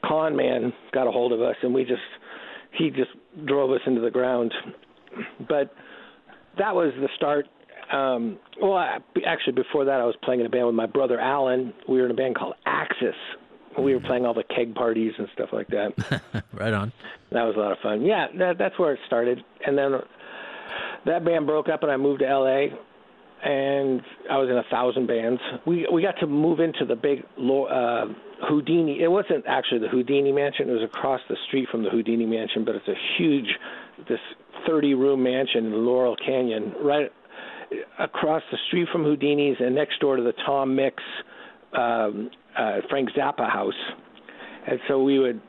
con man got a hold of us, and we just he just drove us into the ground. But that was the start. Um, well, I, actually, before that, I was playing in a band with my brother Alan. We were in a band called Axis. We were playing all the keg parties and stuff like that. [LAUGHS] right on. That was a lot of fun. Yeah, that, that's where it started. And then that band broke up, and I moved to L.A. And I was in a thousand bands. We we got to move into the big uh, Houdini. It wasn't actually the Houdini mansion. It was across the street from the Houdini mansion, but it's a huge, this 30 room mansion in Laurel Canyon, right across the street from Houdini's and next door to the Tom Mix, um, uh, Frank Zappa house. And so we would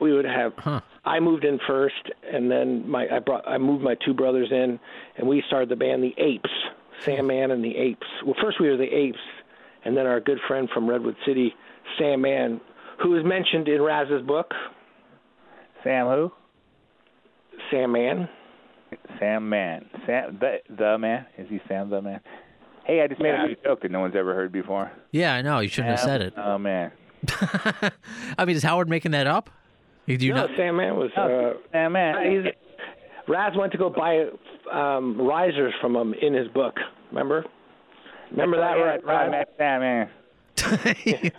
we would have Huh. I moved in first and then my I brought I moved my two brothers in and we started the band the Apes, Sam Mann and the Apes. Well first we were the Apes and then our good friend from Redwood City, Sam Mann, who is mentioned in Raz's book, Sam who? Sam Mann. Sam Man. Sam the the man. Is he Sam the man? Hey, I just made Yeah. a new joke that no one's ever heard before. Yeah, I know. You shouldn't have said it. Oh man. [LAUGHS] I mean, is Howard making that up? Do you no, not? Sam Mann was Oh, uh, Sam Man. he's, Raz went to go buy um, risers from him in his book. Remember? Remember that, yeah, right? right, Raz? man, Sam Man.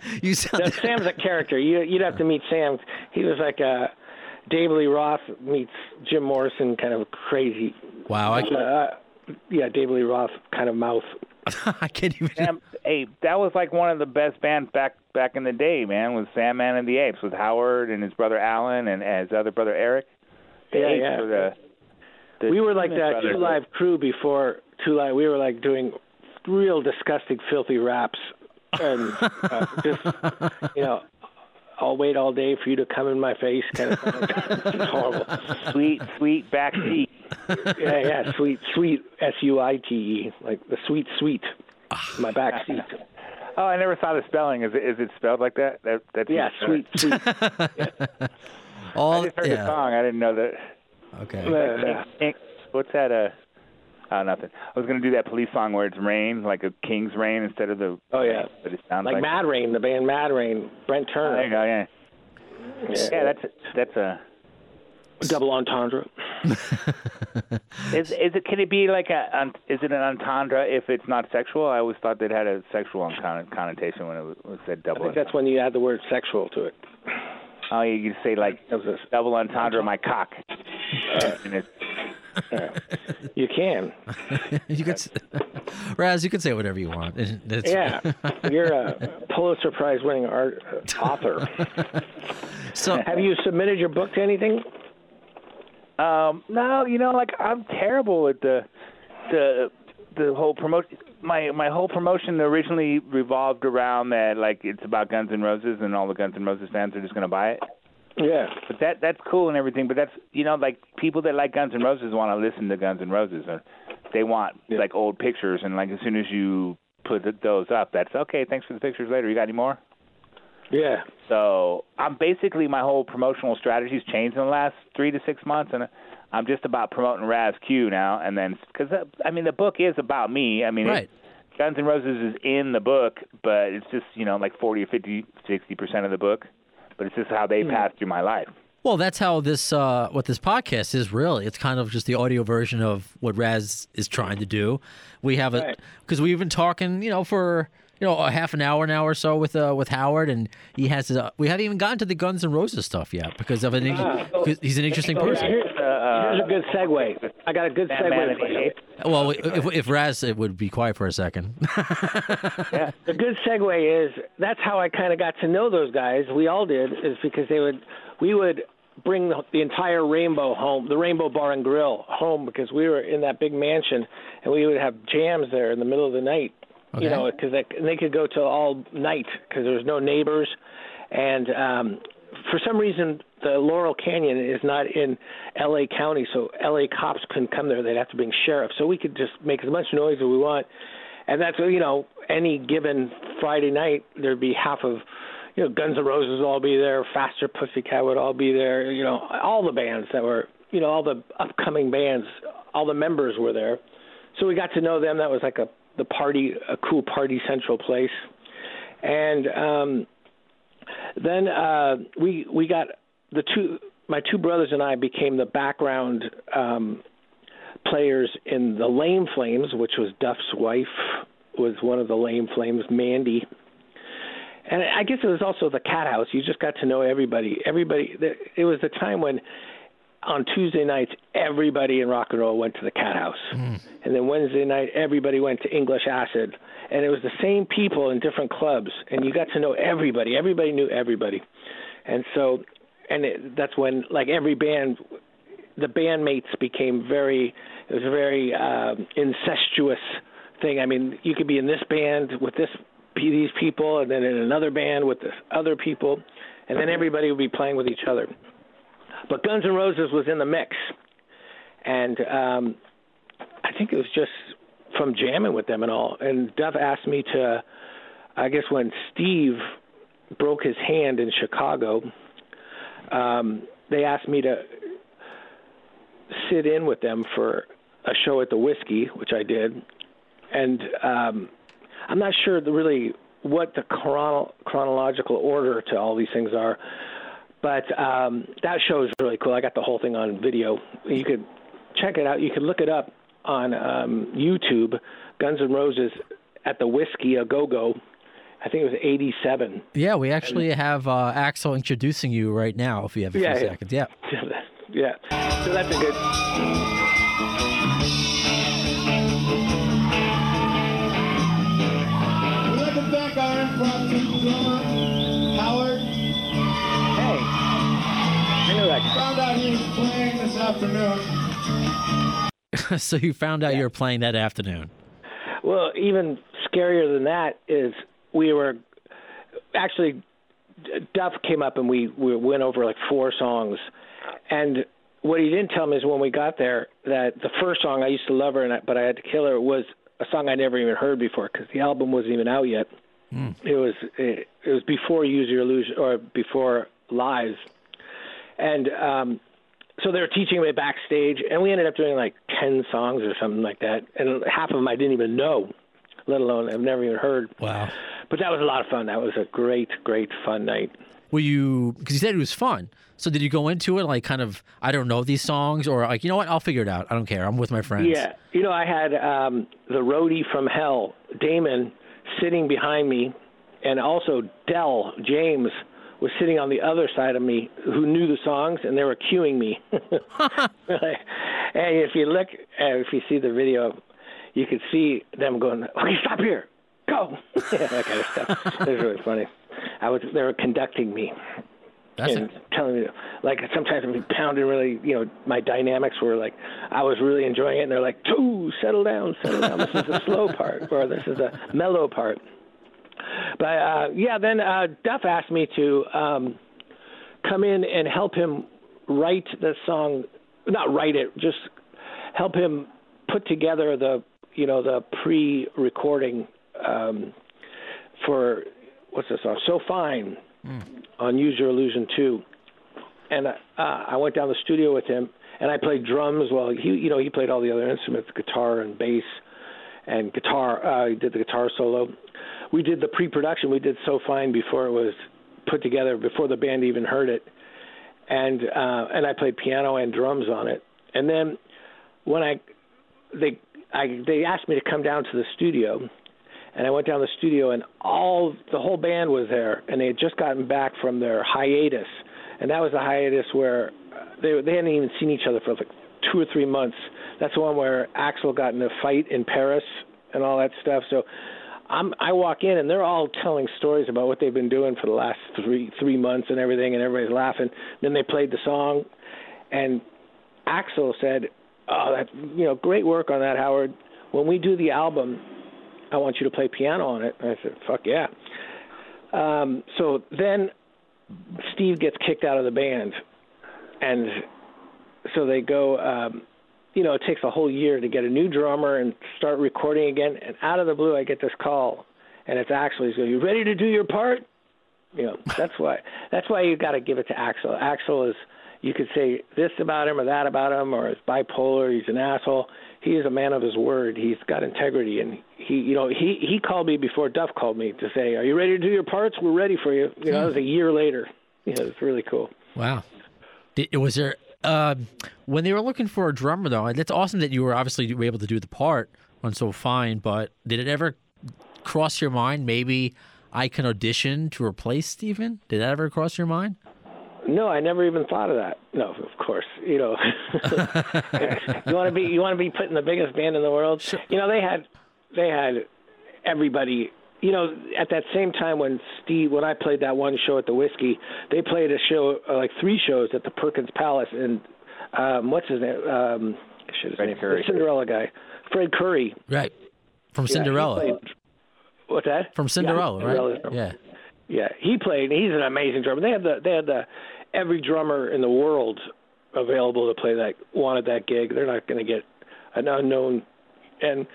[LAUGHS] you sound. No, Sam's a character. You, you'd have to meet Sam. He was like a Dave Lee Roth meets Jim Morrison, kind of crazy. wow, I, Uh, yeah, Dave Lee Roth kind of mouth. [LAUGHS] I can't even. Sam, hey, that was like one of the best bands back back in the day, man. Was Sam Man and the Apes with Howard and his brother Alan and his other brother Eric. The Yeah, Apes yeah. were the The we were like that brothers. Two Live crew before Two Live. We were like doing real disgusting, filthy raps, and uh, just you know, I'll wait all day for you to come in my face, kind of [LAUGHS] it's horrible. Sweet, sweet back seat. Yeah, yeah, sweet, sweet, S U I T E, like the sweet, sweet, my back seat. Oh, I never saw the spelling. Is it is it spelled like that? That that's Yeah, sweet, sweet. [LAUGHS] All I just heard the song. I didn't know that. Okay. Uh, What's that? Uh, oh, nothing. I was gonna do that police song where it's rain, like a king's rain instead of the. Oh, yeah. But it sounds like like. Mad Rain, the band Mad Rain, Brent Oh, there you Turner, go. Yeah. yeah, Yeah, that's that's a. double entendre. [LAUGHS] Is is it? Can it be like a? un- Is it an entendre if it's not sexual? I always thought that had a sexual con- connotation when it was, was said I double. think that's when you add the word sexual to it. Oh, you could say like That was a- double entendre my cock. [LAUGHS] And it's- You can. [LAUGHS] you could, s- [LAUGHS] Raz, you can say whatever you want. It's- Yeah, you're a Pulitzer Prize winning art author. So Have you submitted your book to anything? Um, no, you know, like I'm terrible at the the the whole promotion. My my whole promotion originally revolved around that, like it's about Guns N' Roses, and all the Guns N' Roses fans are just gonna buy it. Yeah. But that that's cool and everything. But that's you know, like people that like Guns N' Roses want to listen to Guns N' Roses, or they want like old pictures, and like as soon as you put those up, that's okay. Thanks for the pictures later. You got any more? Yeah. So I'm basically my whole promotional strategy's changed in the last three to six months, and I'm just about promoting Raz Q now. And then because I mean the book is about me. I mean, Right. it, Guns N' Roses is in the book, but it's just you know like 40 or 50, 60 percent of the book. But it's just how they passed through my life. Well, that's how this uh, what this podcast is really. It's kind of just the audio version of what Raz is trying to do. We have it Right. because we've been talking, you know, for you know a half an hour now or so with uh, with Howard, and he has. Uh, we haven't even gotten to the Guns N' Roses stuff yet because of an. because he's an interesting person. Here's, here's a good segue. I got a good segue for you. Well, if, if Raz it would be quiet for a second. yeah, [LAUGHS] The good segue is that's how I kind of got to know those guys. We all did is because they would we would bring the, the entire Rainbow home, the Rainbow Bar and Grill home because we were in that big mansion and we would have jams there in the middle of the night. Okay. You know, because they, they could go till all night because there was no neighbors, and um, for some reason the Laurel Canyon is not in L.A. County, so L.A. cops couldn't come there. They'd have to bring sheriffs, so we could just make as much noise as we want and that's you know any given Friday night there'd be half of you know Guns N' Roses would all be there, Faster Pussycat would all be there, you know all the bands that were you know all the upcoming bands, all the members were there, so we got to know them. That was like a the party, a cool party central place, and um, then uh, we we got the two my two brothers and I became the background. Um, players in the Lame Flames, which was Duff's wife, was one of the Lame Flames, Mandy. And I guess it was also the Cat House. You just got to know everybody. Everybody. It was the time when, on Tuesday nights, everybody in rock and roll went to the Cat House, and then Wednesday night, everybody went to English Acid, and it was the same people in different clubs, and you got to know everybody. Everybody knew everybody, and so, and it, that's when like every band the bandmates became very it was a very um, incestuous thing. I mean, you could be in this band with this these people, and then in another band with this other people, and then everybody would be playing with each other. But Guns N' Roses was in the mix, and um, I think it was just from jamming with them and all. And Duff asked me to, I guess when Steve broke his hand in Chicago, um, they asked me to sit in with them for a show at the Whiskey, which I did, and um, I'm not sure really what the chrono- chronological order to all these things are, but um, that show is really cool. I got the whole thing on video. You could check it out. You could look it up on um, YouTube. Guns N' Roses at the Whiskey a Go Go. I think it was '87. yeah, we actually have uh, Axl introducing you right now. If you have a Yeah, few yeah. seconds, [LAUGHS] yeah. yeah. So that's a good. We'd like to thank our improv drummer, Howard. Hey, I know that. Found out he was playing this afternoon. [LAUGHS] so you found out you were playing that afternoon. Well, even scarier than that is we were actually Duff came up and we we went over like four songs, and what he didn't tell me is when we got there that the first song I used to love her and I, but I had to kill her was a song I never even heard before because the album wasn't even out yet. It was it, it was before Use Your Illusion or before Lies, and um, so they were teaching me backstage, and we ended up doing like ten songs or something like that, and half of them I didn't even know, let alone I've never even heard. Wow. But that was a lot of fun. That was a great, great fun night. Were you because you said it was fun? So did you go into it like kind of I don't know these songs or like you know what I'll figure it out. I don't care. I'm with my friends. Yeah, you know, I had um, the roadie from Hell, Damon, sitting behind me, and also Del James was sitting on the other side of me, who knew the songs, and they were cueing me. [LAUGHS] [LAUGHS] and if you look, uh, if you see the video, you could see them going, "Okay, stop here, go," [LAUGHS] yeah, that kind of stuff. It was really funny. I was, they were conducting me That's and telling me like sometimes I'd be pounding really you know my dynamics were like I was really enjoying it and they're like two settle down settle down. This is the slow part or this is the mellow part. But uh yeah then uh Duff asked me to um come in and help him write the song not write it just help him put together the you know the pre-recording um for what's this song so fine on Use Your Illusion 2. And uh, I went down the studio with him, and I played drums. Well, he, you know, he played all the other instruments, guitar and bass, and guitar. Uh, he did the guitar solo. We did the pre-production. We did so fine before it was put together, before the band even heard it, and uh, and I played piano and drums on it. And then when I they I they asked me to come down to the studio and I went down to the studio, and all the whole band was there, and they had just gotten back from their hiatus, and that was a hiatus where uh, they they hadn't even seen each other for like two or three months. That's the one where Axl got in a fight in Paris and all that stuff. So I'm I walk in, and they're all telling stories about what they've been doing for the last three three months and everything, and everybody's laughing. Then they played the song, and Axl said, "Oh, that you know, great work on that, Howard. When we do the album." I want you to play piano on it. And I said, fuck yeah. Um, so then Steve gets kicked out of the band. And so they go, um, you know, it takes a whole year to get a new drummer and start recording again. And out of the blue, I get this call. And it's Axl. He's going, you ready to do your part? You know, that's why, that's why you got to give it to Axl. Axl is, you could say this about him or that about him or he's bipolar, he's an asshole he is a man of his word. He's got integrity, and he, you know, he he called me before Duff called me to say, "Are you ready to do your parts? We're ready for you." You know, it was a year later. You know, it's really cool. Wow. Did, was there uh, when they were looking for a drummer though? It's awesome that you were obviously able to do the part on so fine, but did it ever cross your mind maybe I can audition to replace Steven? Did that ever cross your mind? No, I never even thought of that. No, of course, you know, [LAUGHS] you want to be you want to be put in the biggest band in the world. You know, they had they had everybody. You know, at that same time when Steve when I played that one show at the Whiskey, they played a show uh, like three shows at the Perkins Palace, and um, what's his name? Um, shit, his Freddie name? Coury. The Cinderella guy, Fred Coury. Right. From Yeah, Cinderella. played- what's that? From Cinderella, yeah, right? Cinderella's- Yeah. Yeah, he played. He's an amazing drummer. They had the they had the every drummer in the world available to play that wanted that gig. They're not going to get an unknown and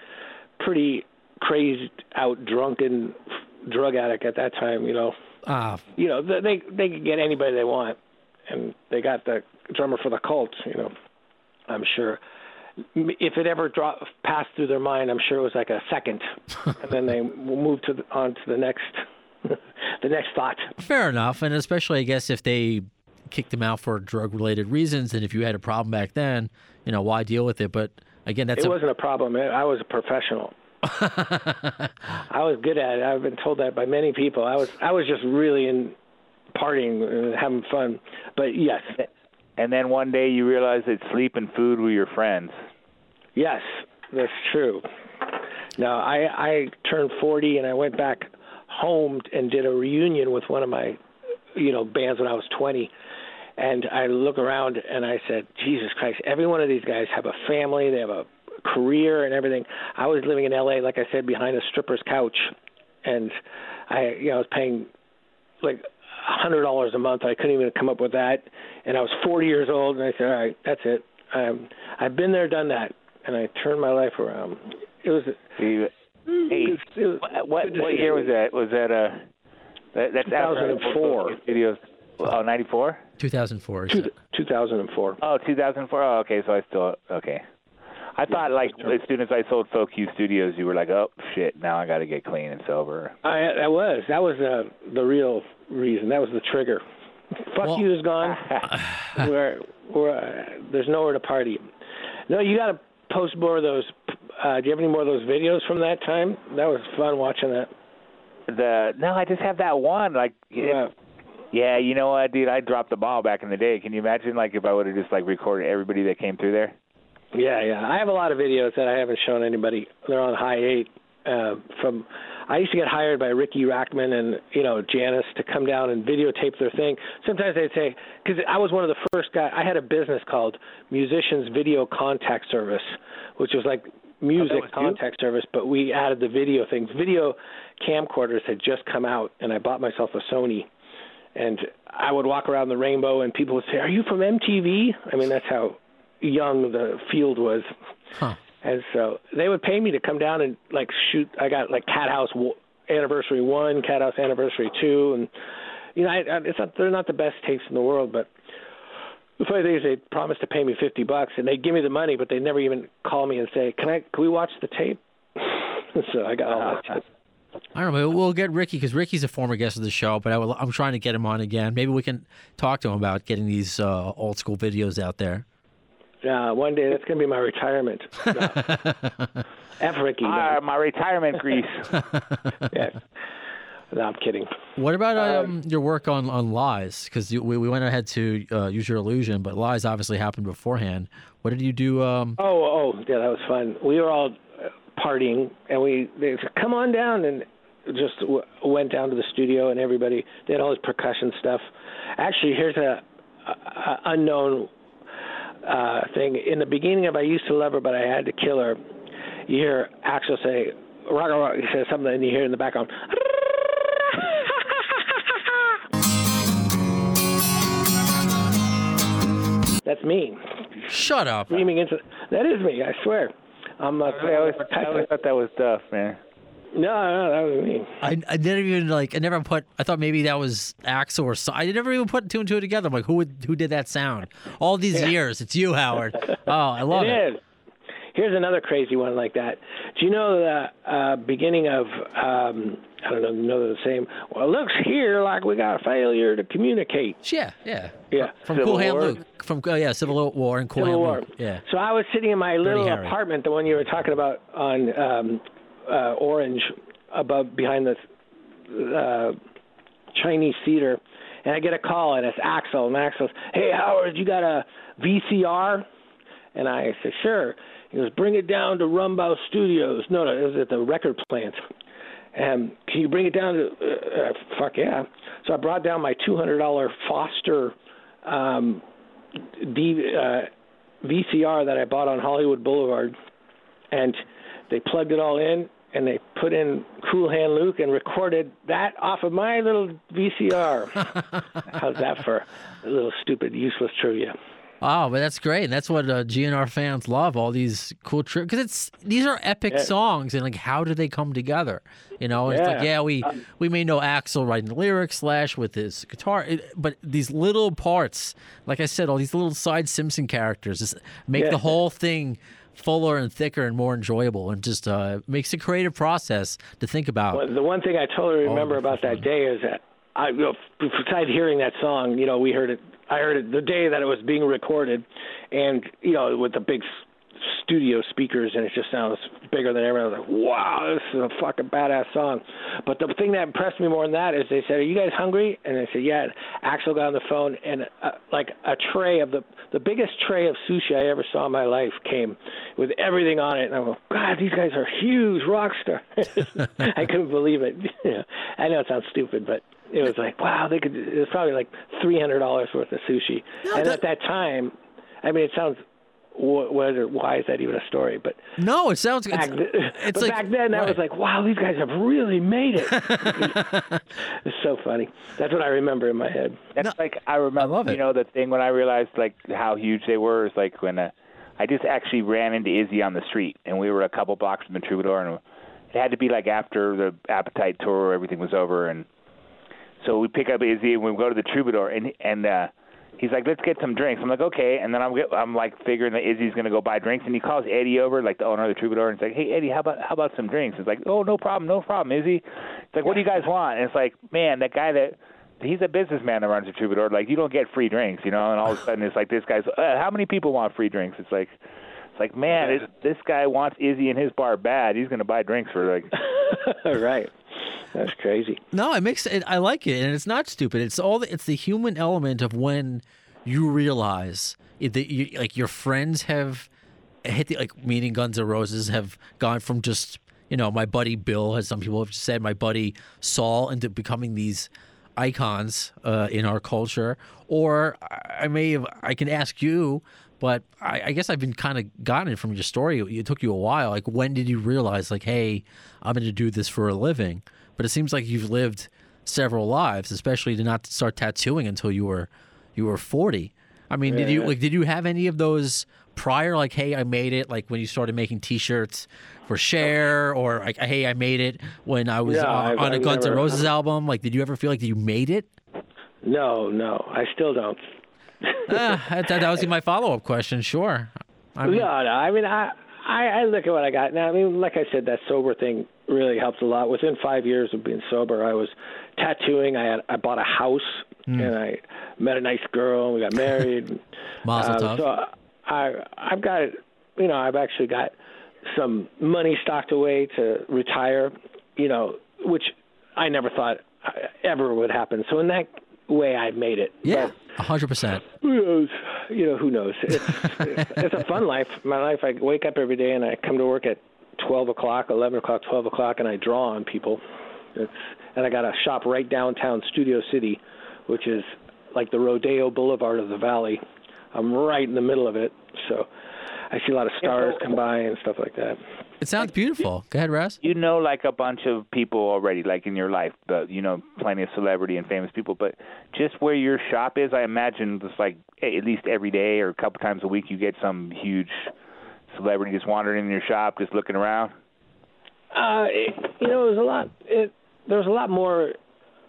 pretty crazed out drunken drug addict at that time. You know, Ah, you know they they they could get anybody they want, and they got the drummer for the cult, You know, I'm sure. If it ever dropped passed through their mind, I'm sure it was like a second, [LAUGHS] and then they moved to the, on to the next [LAUGHS] the next thought. fair enough. And especially, I guess, if they kicked him out for drug related reasons, and if you had a problem back then, you know, why deal with it? But again, that's It a, wasn't a problem. I was a professional. [LAUGHS] I was good at it. I've been told that by many people. I was I was just really in partying and having fun. But yes, And then one day you realize that sleep and food were your friends. yes, that's true. Now I I turned 40 and I went back home and did a reunion with one of my you know bands when I was 20. And I look around and I said, Jesus Christ, every one of these guys have a family, they have a career and everything. I was living in LA, like I said, behind a stripper's couch, and I, you know, I was paying like a hundred dollars a month. I couldn't even come up with that, and I was 40 years old, and I said, all right, that's it. Um, I've been there, done that, and I turned my life around. It was. Hey, it it was what what, year was that? Was that uh that, that's after 2004. videos? Oh, 94? 2004. is Two, it? 2004. Oh, 2004. Oh, okay. So I still okay. I thought like as soon as I sold Folk U Studios, you were like, oh shit, now I got to get clean and sober. I that was that was uh, the real reason. That was the trigger. Fuck Well- you is gone. [LAUGHS] we're, we're, uh, there's nowhere to party. No, you got to post more of those. Uh, do you have any more of those videos from that time? That was fun watching that. The no, I just have that one. Like, it- Yeah. you know what, dude? I dropped the ball back in the day. Can you imagine like if I would have just like recorded everybody that came through there? Yeah, yeah. I have a lot of videos that I haven't shown anybody. They're on high eight. Uh, from I used to get hired by Riki Rachtman and you know Janice to come down and videotape their thing. Sometimes they'd say because I was one of the first guys. I had a business called Musicians Video Contact Service, which was like music you? contact service, but we added the video things. Video camcorders had just come out, and I bought myself a Sony. And I would walk around the rainbow, and people would say, "Are you from MTV?" I mean, that's how young the field was. Huh. And so they would pay me to come down and like shoot. I got like Cat House w- Anniversary One, Cat House Anniversary Two, and you know, I, I, it's not they're not the best tapes in the world, but the funny thing is they promised to pay me fifty bucks, and they give me the money, but they never even call me and say, "Can I? Can we watch the tape?" [LAUGHS] so I got all uh-huh. that shit. I don't know. We'll get Riki because Riki's a former guest of the show, but I will, I'm trying to get him on again. Maybe we can talk to him about getting these uh, old school videos out there. Uh, one day that's gonna be my retirement. No. [LAUGHS] F Riki. no. Ah, my retirement grease. [LAUGHS] Yeah. No, I'm kidding. What about um, your work on, on Lies? Because we, we went ahead to uh, use your illusion, but Lies obviously happened beforehand. What did you do? Um, Oh, oh, yeah, that was fun. We were all uh, partying, and we they said, come on down, and just w- went down to the studio, and everybody they had all this percussion stuff. Actually, here's a, a, a unknown uh, thing. In the beginning of "I Used to Love Her, but I Had to Kill Her," you hear Axl say, "Rock, rock," he says something, and you hear in the background. [LAUGHS] That's me. shut up. Screaming into that is me. I swear. I'm not. I always, I always [LAUGHS] thought that was Duff, man. No, no, that was me. I, I didn't even like. I never put. I thought maybe that was Axl or so. I never even put two and two together. I'm like, who would who did that sound? All these years, it's you, Howard. [LAUGHS] Oh, I love it. It is. Here's another crazy one like that. Do you know the uh, beginning of? Um, I don't know. Know the same. Well, it looks here like we got a failure to communicate. Yeah, yeah. Yeah. From Civil Cool Hand Luke. From uh, yeah, Civil War and Cool Civil Hand War. Luke. Yeah. So I was sitting in my little apartment, the one you were talking about on um, uh, Orange, above behind the uh, Chinese theater, and I get a call, and it's Axl, and Axl's, "Hey Howard, you got a VCR?" And I said, "Sure." He goes, "Bring it down to Rumbo Studios." No, no, it was at the record plant. Um, can you bring it down to? Uh, uh, fuck yeah! So I brought down my two hundred dollar Foster um, D, uh, VCR that I bought on Hollywood Boulevard, and they plugged it all in and they put in Cool Hand Luke and recorded that off of my little VCR. [LAUGHS] How's that for a little stupid, useless trivia? Oh, but that's great. And that's what uh, GNR fans love. All these cool trips because it's these are epic Yeah. songs, and like, how do they come together? You know, it's like Yeah. yeah, we we may know Axl writing the lyrics, Slash with his guitar, it, but these little parts, like I said, all these little side Simpson characters, just make Yeah. the whole thing fuller and thicker and more enjoyable, and just uh, makes a creative process to think about. Well, the one thing I totally remember Oh, about that day is that I, you know, besides hearing that song, you know, we heard it. I heard it the day that it was being recorded, and you know, with the big studio speakers, and it just sounds bigger than ever. I was like, wow, this is a fucking badass song. But the thing that impressed me more than that is they said, "Are you guys hungry?" And I said, "Yeah." Axl got on the phone, and uh, like a tray of the the biggest tray of sushi I ever saw in my life came with everything on it, and I go, God, these guys are huge rock stars. [LAUGHS] I couldn't believe it. [LAUGHS] I know it sounds stupid, but it was like, wow, they could. It was probably like three hundred dollars worth of sushi. and that- at that time, I mean, it sounds. wh- Whether why is that even a story? But No, it sounds. It's, back, th- it's but like back then, that right. was like, wow, these guys have really made it. [LAUGHS] it's so funny. That's what I remember in my head. That's like I remember. love it. You know the thing when I realized like how huge they were is like when uh, I just actually ran into Izzy on the street, and we were a couple blocks from the Troubadour, and it had to be like after the Appetite tour, everything was over, and so we pick up Izzy and we go to the Troubadour, and and uh, he's like, let's get some drinks. I'm like, okay, and then I'm I'm like figuring that Izzy's gonna go buy drinks, and he calls Eddie over, like the owner of the Troubadour, and he's like, hey Eddie, how about how about some drinks? It's like, oh no problem, no problem, Izzy. It's like, what do you guys want? And it's like, man, that guy that he's a businessman that runs a troubadour. Like you don't get free drinks, you know. And all of a sudden it's like this guy's. Uh, how many people want free drinks? It's like, it's like man, this, this guy wants Izzy in his bar bad. He's gonna buy drinks for like. [LAUGHS] right. That's crazy. No, it makes it. I like it, and it's not stupid. It's all. The, it's the human element of when you realize that you, like your friends have hit the like meaning Guns N' Roses have gone from just you know my buddy Bill, as some people have said, my buddy Saul, into becoming these icons uh, in our culture. Or I may have. I can ask you. But I, I guess I've been kind of gotten it from your story. It took you a while. Like, when did you realize, like, hey, I'm going to do this for a living? But it seems like you've lived several lives, especially to not start tattooing until you were you were 40. I mean, did you like did you have any of those prior like hey, I made it like when you started making t-shirts for share or like hey, I made it when I was Yeah, on, I've- on a Guns N' Roses album? Like did you ever feel like you made it? No, no, I still don't. Ah, [LAUGHS] that, that was my follow-up question. Sure. I mean, no, no. I mean, I, I I look at what I got now. I mean, like I said, that sober thing really helps a lot. Within five years of being sober, I was tattooing. I had I bought a house Hmm. and I met a nice girl and we got married. [LAUGHS] Mazel Um, tov. so I I've got you know I've actually got some money stocked away to retire. You know, which I never thought uh, ever would happen. So in that way, I've made it. yeah, But, hundred percent. who knows? You know, who knows? It's, it's a fun life. My life. I wake up every day and I come to work at twelve o'clock, eleven o'clock, twelve o'clock, and I draw on people. It's and I got a shop right downtown Studio City, which is like the Rodeo Boulevard of the Valley. I'm right in the middle of it, so I see a lot of stars come by and stuff like that. It sounds beautiful. Go ahead, Russ. you know like a bunch of people already like in your life but you know plenty of celebrity and famous people but just where your shop is i imagine just like at least every day or a couple times a week you get some huge celebrity just wandering in your shop just looking around Uh, it, you know, it was a lot. It there was a lot more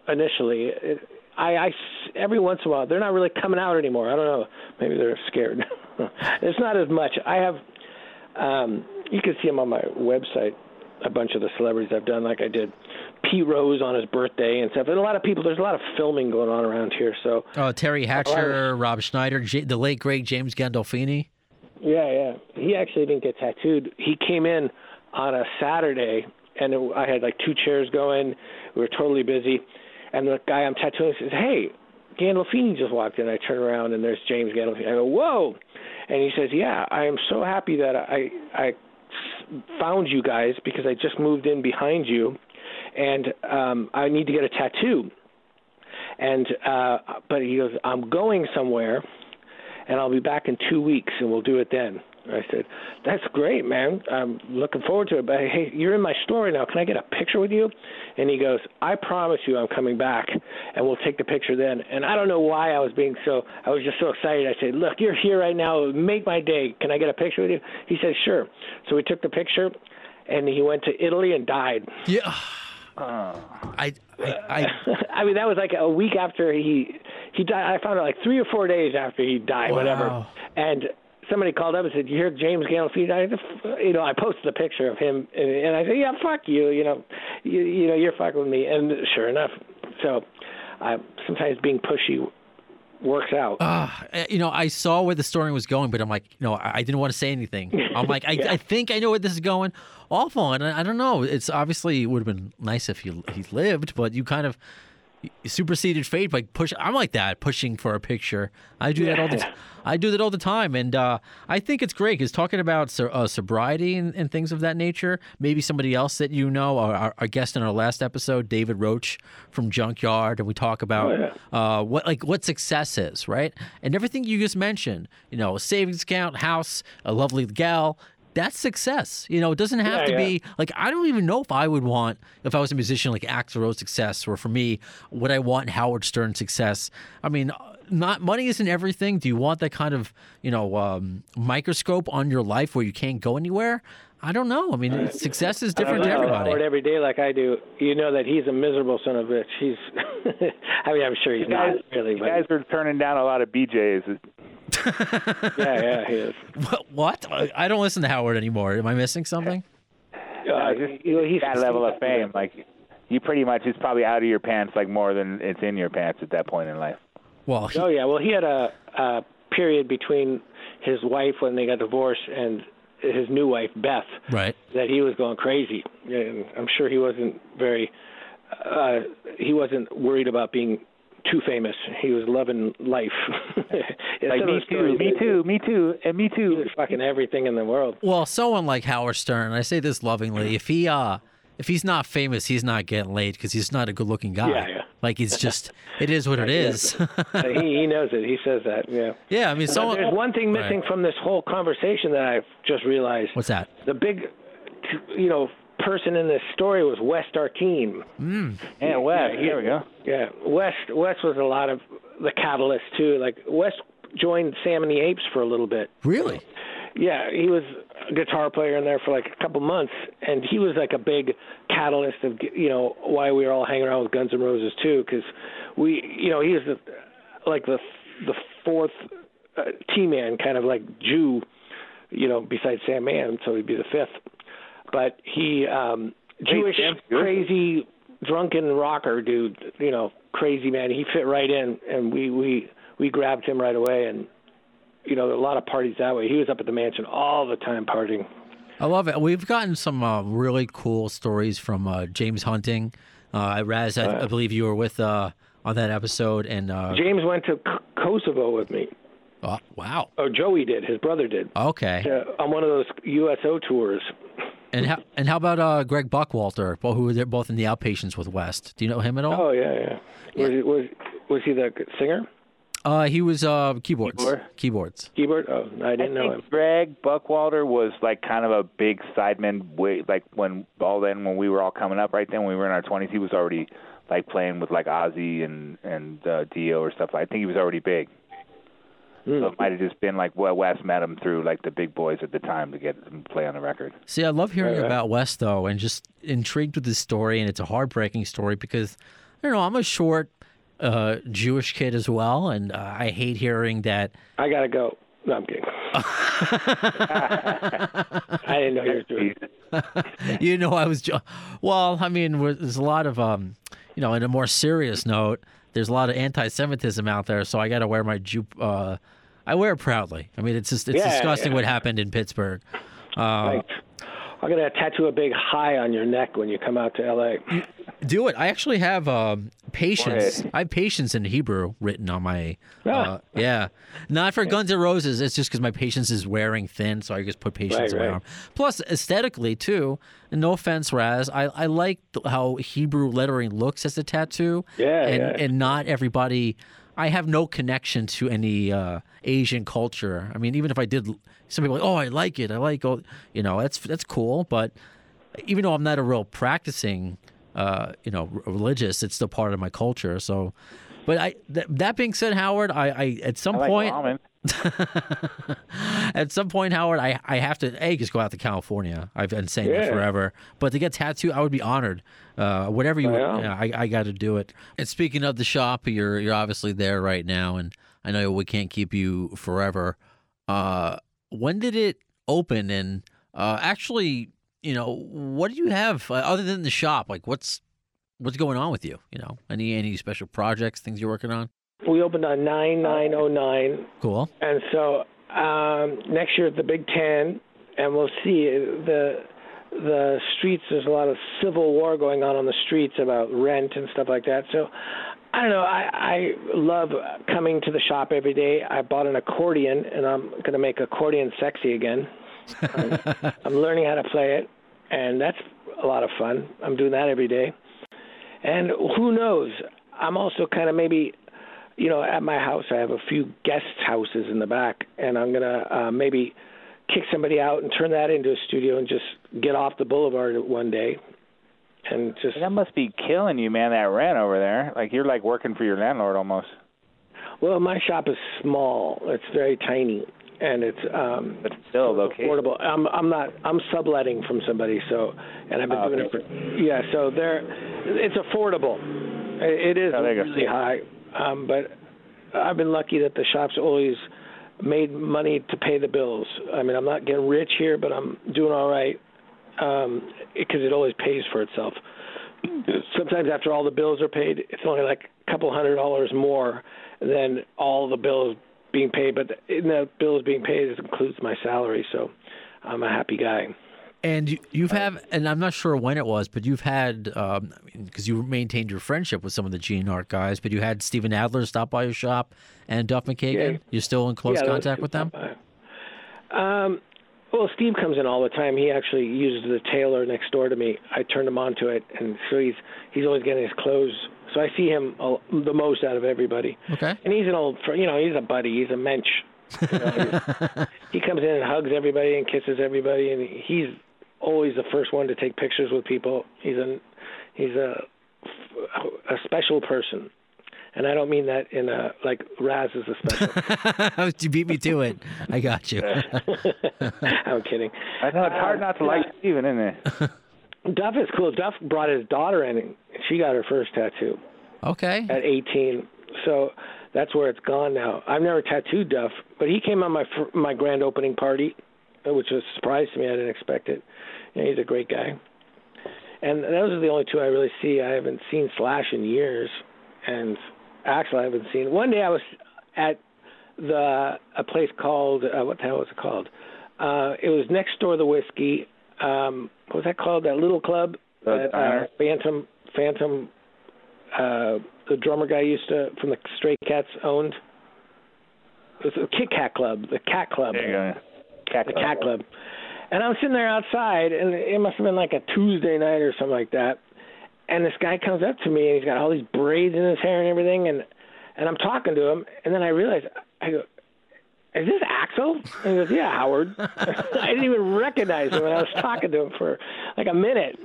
initially. It, I, every once in a while they're not really coming out anymore. I don't know. Maybe they're scared. [LAUGHS] it's not as much. I have. Um, you can see them on my website. A bunch of the celebrities I've done, like I did Pete Rose on his birthday and stuff. And a lot of people. There's a lot of filming going on around here. So Oh, Teri Hatcher, Rob Schneider, J- the late great James Gandolfini. Yeah, yeah. He actually didn't get tattooed. He came in on a Saturday, and it, I had like two chairs going. We were totally busy, and the guy I'm tattooing says, "Hey, Gandolfini just walked in." I turn around, and there's James Gandolfini. I go, "Whoa!" And he says, "Yeah, I am so happy that I I found you guys because I just moved in behind you, and um, I need to get a tattoo." And uh, but he goes, "I'm going somewhere." and I'll be back in two weeks, and we'll do it then. I said, "That's great, man. I'm looking forward to it. But hey, you're in my story now. Can I get a picture with you?" And he goes, "I promise you, I'm coming back, and we'll take the picture then." And I don't know why I was being so. I was just so excited. I said, "Look, you're here right now. Make my day. Can I get a picture with you?" He said, "Sure." So we took the picture, and he went to Italy and died. Yeah. Uh. I, I, I, [LAUGHS] I mean, that was like a week after he he died. I found out like three or four days after he died, whatever. Wow. And somebody called up and said, "You hear James Gandolfini died?" You know, I posted a picture of him, and, and I said, "Yeah, fuck you. You know, you, you know, you're fucking with me." And sure enough, so I sometimes being pushy works out. uh, you know, I saw where the story was going, but I'm like, you know, I, I didn't want to say anything. I'm like, I, [LAUGHS] I think I know where this is going. Awful, and I, I don't know. It's obviously it would have been nice if he he lived, but you kind of superseded fate by push. I'm like that, pushing for a picture. I do that all the. T- I do that all the time, and uh, I think it's great because talking about so, uh, sobriety and, and, things of that nature. Maybe somebody else that you know, our, our, guest in our last episode, David Roach from Junkyard, and we talk about oh, yeah. uh, what like what success is, right? And everything you just mentioned, you know, a savings account, house, a lovely gal, that's success. You know, it doesn't have Yeah, to yeah. be like I don't even know if I would want if I was a musician like Axl Rose success, or for me, would I want Howard Stern success? I mean, not money isn't everything. Do you want that kind of you know um, microscope on your life where you can't go anywhere? I don't know. I mean, it's- success is different to I don't know everybody. Howard every day like I do. You know that he's a miserable son of a bitch. He's. [LAUGHS] I mean, I'm sure he's guys, not really, you but guys are turning down a lot of BJ's. [LAUGHS] yeah, yeah, he is. What? what? I I don't listen to Howard anymore. Am I missing something? Uh, just you know, he's that level of fame, like you pretty much is probably out of your pants, like more than it's in your pants at that point in life. Well, he, Oh yeah, well he had a, a period between his wife when they got divorced and his new wife Beth right. that he was going crazy. And I'm sure he wasn't very uh he wasn't worried about being too famous. He was loving life. [LAUGHS] Like me too, me too, me too, and me too. He too. was fucking everything in the world. Well, someone like Howard Stern, I say this lovingly, if he uh if he's not famous, he's not getting laid because he's not a good-looking guy. Yeah, yeah. Like it's just, it is what it [LAUGHS] is. [LAUGHS] He he knows it. He says that. Yeah. yeah, I mean, But someone. there's one thing missing Right. from this whole conversation that I've just realized. What's that? the big, you know, person in this story was West Arkeen. Mm. Yeah, Wes. Yeah, he- there we go. Yeah, West West was a lot of the catalyst too. Like West joined Sam and the Apes for a little bit. Really? Yeah, he was a guitar player in there for like a couple months, and he was like a big catalyst of you know why we were all hanging around with Guns N' Roses too, because we you know he was the, like the the fourth uh, T-man, kind of like Jew, you know, besides Sam Mann, so he'd be the fifth. But he um Jewish, crazy, drunken rocker dude, you know, crazy man. He fit right in, and we we we grabbed him right away, and you know, a lot of parties that way. He was up at the mansion all the time partying. I love it. We've gotten some uh, really cool stories from uh, James Hunting. Uh, Raz, I, I believe you were with uh, on that episode, and uh, James went to K- Kosovo with me. oh, wow, Oh, Joey did. His brother did. okay. Uh, on one of those USO tours. [LAUGHS] And how and how about uh, Greg Buckwalter, well, who were both in the Outpatience with West? Do you know him at all? Oh yeah, yeah. Was was was he the singer? Uh, he was uh, keyboards. Keyboard? Keyboards. Keyboard? Oh, I I didn't know think him. Greg Buckwalter was like kind of a big sideman. Way like when all then when we were all coming up right then when we were in our twenties, he was already like playing with like Ozzy and and uh, Dio or stuff. Like, I think he was already big. Hmm. So it might have just been like well, Wes met him through like the big boys at the time to get him to play on the record. See, I love hearing Right, right. about West though, and just intrigued with this story, and it's a heartbreaking story because I don't know. I'm a short uh, Jewish kid as well, and uh, I hate hearing that. I gotta go. No, I'm kidding. [LAUGHS] I didn't know you were Jewish. [LAUGHS] you know, I was. Well, I mean, there's a lot of, um, you know, in a more serious note, there's a lot of anti-Semitism out there, so I got to wear my Jew. Uh, I wear it proudly. I mean, it's just it's Yeah, disgusting yeah. what happened in Pittsburgh. Uh, Like, I'm gonna tattoo a big high on your neck when you come out to LA. Do it. I actually have um, patience. Forehead. I have patience in Hebrew written on my. Uh, Ah. yeah, not for Guns N' Roses. It's just because my patience is wearing thin, so I just put patience Right, on my right. arm. Plus, aesthetically too. No offense, Raz. I I like how Hebrew lettering looks as a tattoo. Yeah, and yeah. and not everybody. I have no connection to any uh, Asian culture. I mean, even if I did, some people like, oh, I like it. I like, oh, you know, that's that's cool. But even though I'm not a real practicing, uh, you know, religious, it's still part of my culture. So, but I th- that being said, Howard, I, I at some I like point, [LAUGHS] at some point, Howard, I I have to a just go out to California. I've been saying that forever. But to get tattooed, I would be honored. Uh, whatever you, Well. yeah, I I got to do it. And speaking of the shop, you're you're obviously there right now, and I know we can't keep you forever. Uh, when did it open? And uh, actually, you know, what do you have uh, other than the shop? Like, what's what's going on with you? You know, any any special projects, things you're working on? We opened on nine nine oh nine, Cool. and so um, next year at the Big Ten, and we'll see the the streets. There's a lot of civil war going on on the streets about rent and stuff like that. So I don't know. I I love coming to the shop every day. I bought an accordion, and I'm going to make accordion sexy again. I'm, [LAUGHS] I'm learning how to play it, and that's a lot of fun. I'm doing that every day. And who knows? I'm also kind of maybe, you know, at my house I have a few guest houses in the back, and I'm gonna uh, maybe kick somebody out and turn that into a studio and just get off the boulevard one day, and just That must be killing you, man. That rent over there, like you're like working for your landlord almost. well, my shop is small. It's very tiny, and it's um But still, location. affordable. I'm I'm not I'm subletting from somebody, so and I've been Oh, doing it for yeah. So there, it's affordable. It is Oh, there you go. really high, um, but I've been lucky that the shop's always made money to pay the bills. I mean, I'm not getting rich here, but I'm doing all right um, because it always pays for itself. Sometimes after all the bills are paid, it's only like a couple hundred dollars more than all the bills being paid. But in the bills being paid, it includes my salary, so I'm a happy guy. And you, you've have, and I'm not sure when it was, but you've had, um, because you maintained your friendship with some of the GNR guys, but you had Steven Adler stop by your shop and Duff McKagan. Yeah. You're still in close Yeah, contact with them? Um, well, Steve comes in all the time. He actually uses the tailor next door to me. I turned him on to it, and so he's he's always getting his clothes. So I see him the most out of everybody. Okay. And he's an old, you know, he's a buddy. He's a mensch. You [LAUGHS] know, he comes in and hugs everybody and kisses everybody, and he's always the first one to take pictures with people. He's a he's a a special person, and I don't mean that in a like Raz is a special. [LAUGHS] you beat me to it. I got you. [LAUGHS] I'm kidding. I know it's hard not to like Steven, isn't it? [LAUGHS] Duff is cool. Duff brought his daughter in. and She got her first tattoo Okay. at 18. So that's where it's gone now. I've never tattooed Duff, but he came on my fir- my grand opening party, uh, which was a surprise to me. I didn't expect it. You know, he's a great guy. And those are the only two I really see. I haven't seen Slash in years, and Axl I haven't seen. One day I was at the a place called uh, what the hell was it called? Uh, it was next door to the Whisky. Um, what was that called? That little club The that uh. Phantom Phantom uh, the drummer guy used to from the Stray Cats owned. It was a Kit Kat Club, the Cat Club There you go. Cat the cat club. And I was sitting there outside, and it must have been like a Tuesday night or something like that. And this guy comes up to me, and he's got all these braids in his hair and everything, and and I'm talking to him, and then I realize I go, "Is this Axl?" And he goes, "Yeah, Howard." [LAUGHS] [LAUGHS] I didn't even recognize him, and I was talking to him for like a minute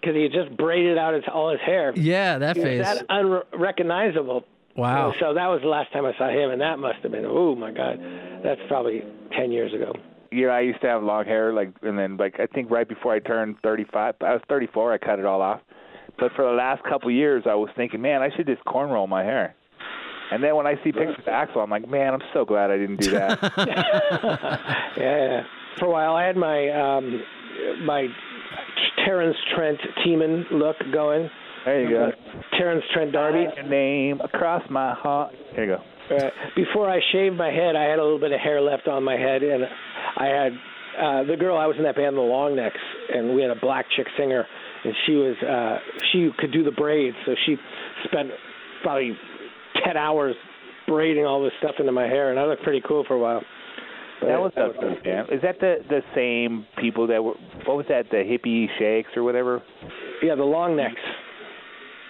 because he had just braided out his all his hair. Yeah, that He was face. that unrecognizable. Wow. So that was the last time I saw him, and that must have been oh my god, that's probably ten years ago. Yeah, I used to have long hair, like, and then like I think right before I turned 35, I was 34, I cut it all off. But for the last couple of years, I was thinking, man, I should just cornrow my hair. And then when I see pictures of Axl, I'm like, man, I'm so glad I didn't do that. [LAUGHS] [LAUGHS] Yeah. For a while, I had my um, my Terrence Trent Teeman look going. there you go. Terence Trent D'Arby. Your name across my heart. There you go. Uh, before I shaved my head, I had a little bit of hair left on my head, and I had uh, the girl I was in that band, the Long Necks, and we had a black chick singer, and she was uh, she could do the braids, so she spent probably ten hours braiding all this stuff into my hair, and I looked pretty cool for a while. But That was a good band. Is that the the same people that were? What was that? The hippie shakes or whatever? yeah, the Long Necks.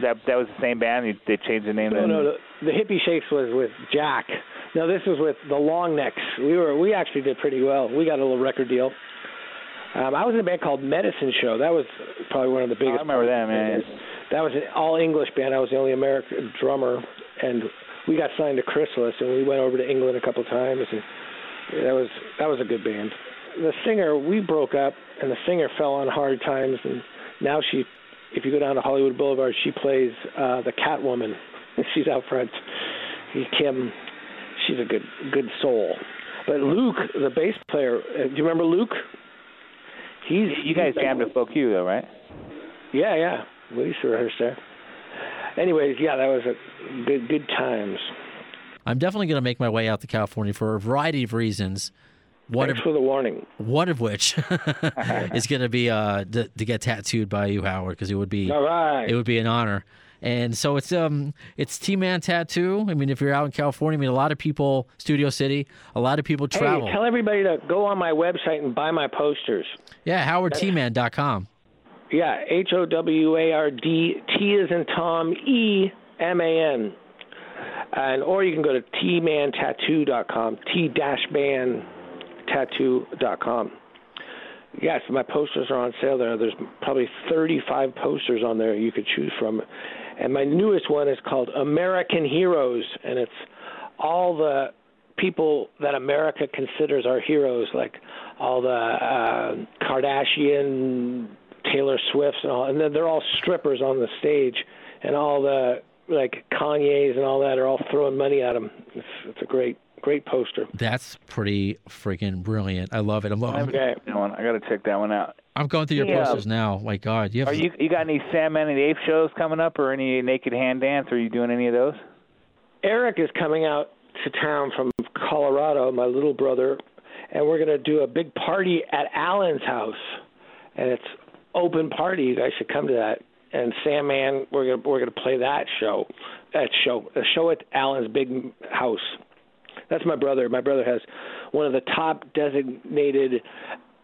That that was the same band. They- They changed the name. No, then? no, the, the hippie shakes was with Jack. No, this was with the Long Necks. We were we actually did pretty well. We got a little record deal. Um, I was in a band called Medicine Show. That was probably one of the biggest. I remember that, man. That was an all English band. I was the only American drummer, and we got signed to Chrysalis, and we went over to England a couple times, and that was that was a good band. The singer, we broke up, and the singer fell on hard times, and now she, if you go down to Hollywood Boulevard, she plays uh, the Catwoman. [LAUGHS] She's out front. Kim, she's a good good soul. But Luke, the bass player, uh, do you remember Luke? He's You guys he's- jammed at Luck U though, right? yeah, yeah. We used to rehearse there. Anyways, yeah, that was a good good times. I'm definitely going to make my way out to California for a variety of reasons. One Thanks of for the warning. one of which [LAUGHS] is going to be uh to, to get tattooed by you, Howard, because it would be All right. it would be an honor. And so it's um it's T Man Tattoo. I mean, if you're out in California, I mean, a lot of people, Studio City, a lot of people travel. Hey, tell everybody to go on my website and buy my posters. yeah, HowardTman.com. Yeah, H O W A R D T is in Tom E M A N. And or you can go to tmantattoo.com, t dash man tattoo.com. Yes, my posters are on sale there. There's probably 35 posters on there you could choose from. And my newest one is called American Heroes, and it's all the people that America considers our heroes, like all the uh, Kardashian, Taylor Swifts, and all. And then they're all strippers on the stage, and all the like Kanye's and all that are all throwing money at them. It's, it's a great, great poster. That's pretty freaking brilliant. I love it. I'm, I'm, Okay. That one, I got to check that one out. I'm going through your Yeah. posters now. My God, you have Are you you got any Sandman and the Ape shows coming up, or any Naked Hand Dance? Are you doing any of those? Eric is coming out to town from Colorado, my little brother, and we're going to do a big party at Alan's house, and it's open party. You guys should come to that. And Sandman, we're going to we're going to play that show, that show, a show at Alan's big house. That's my brother. My brother has one of the top designated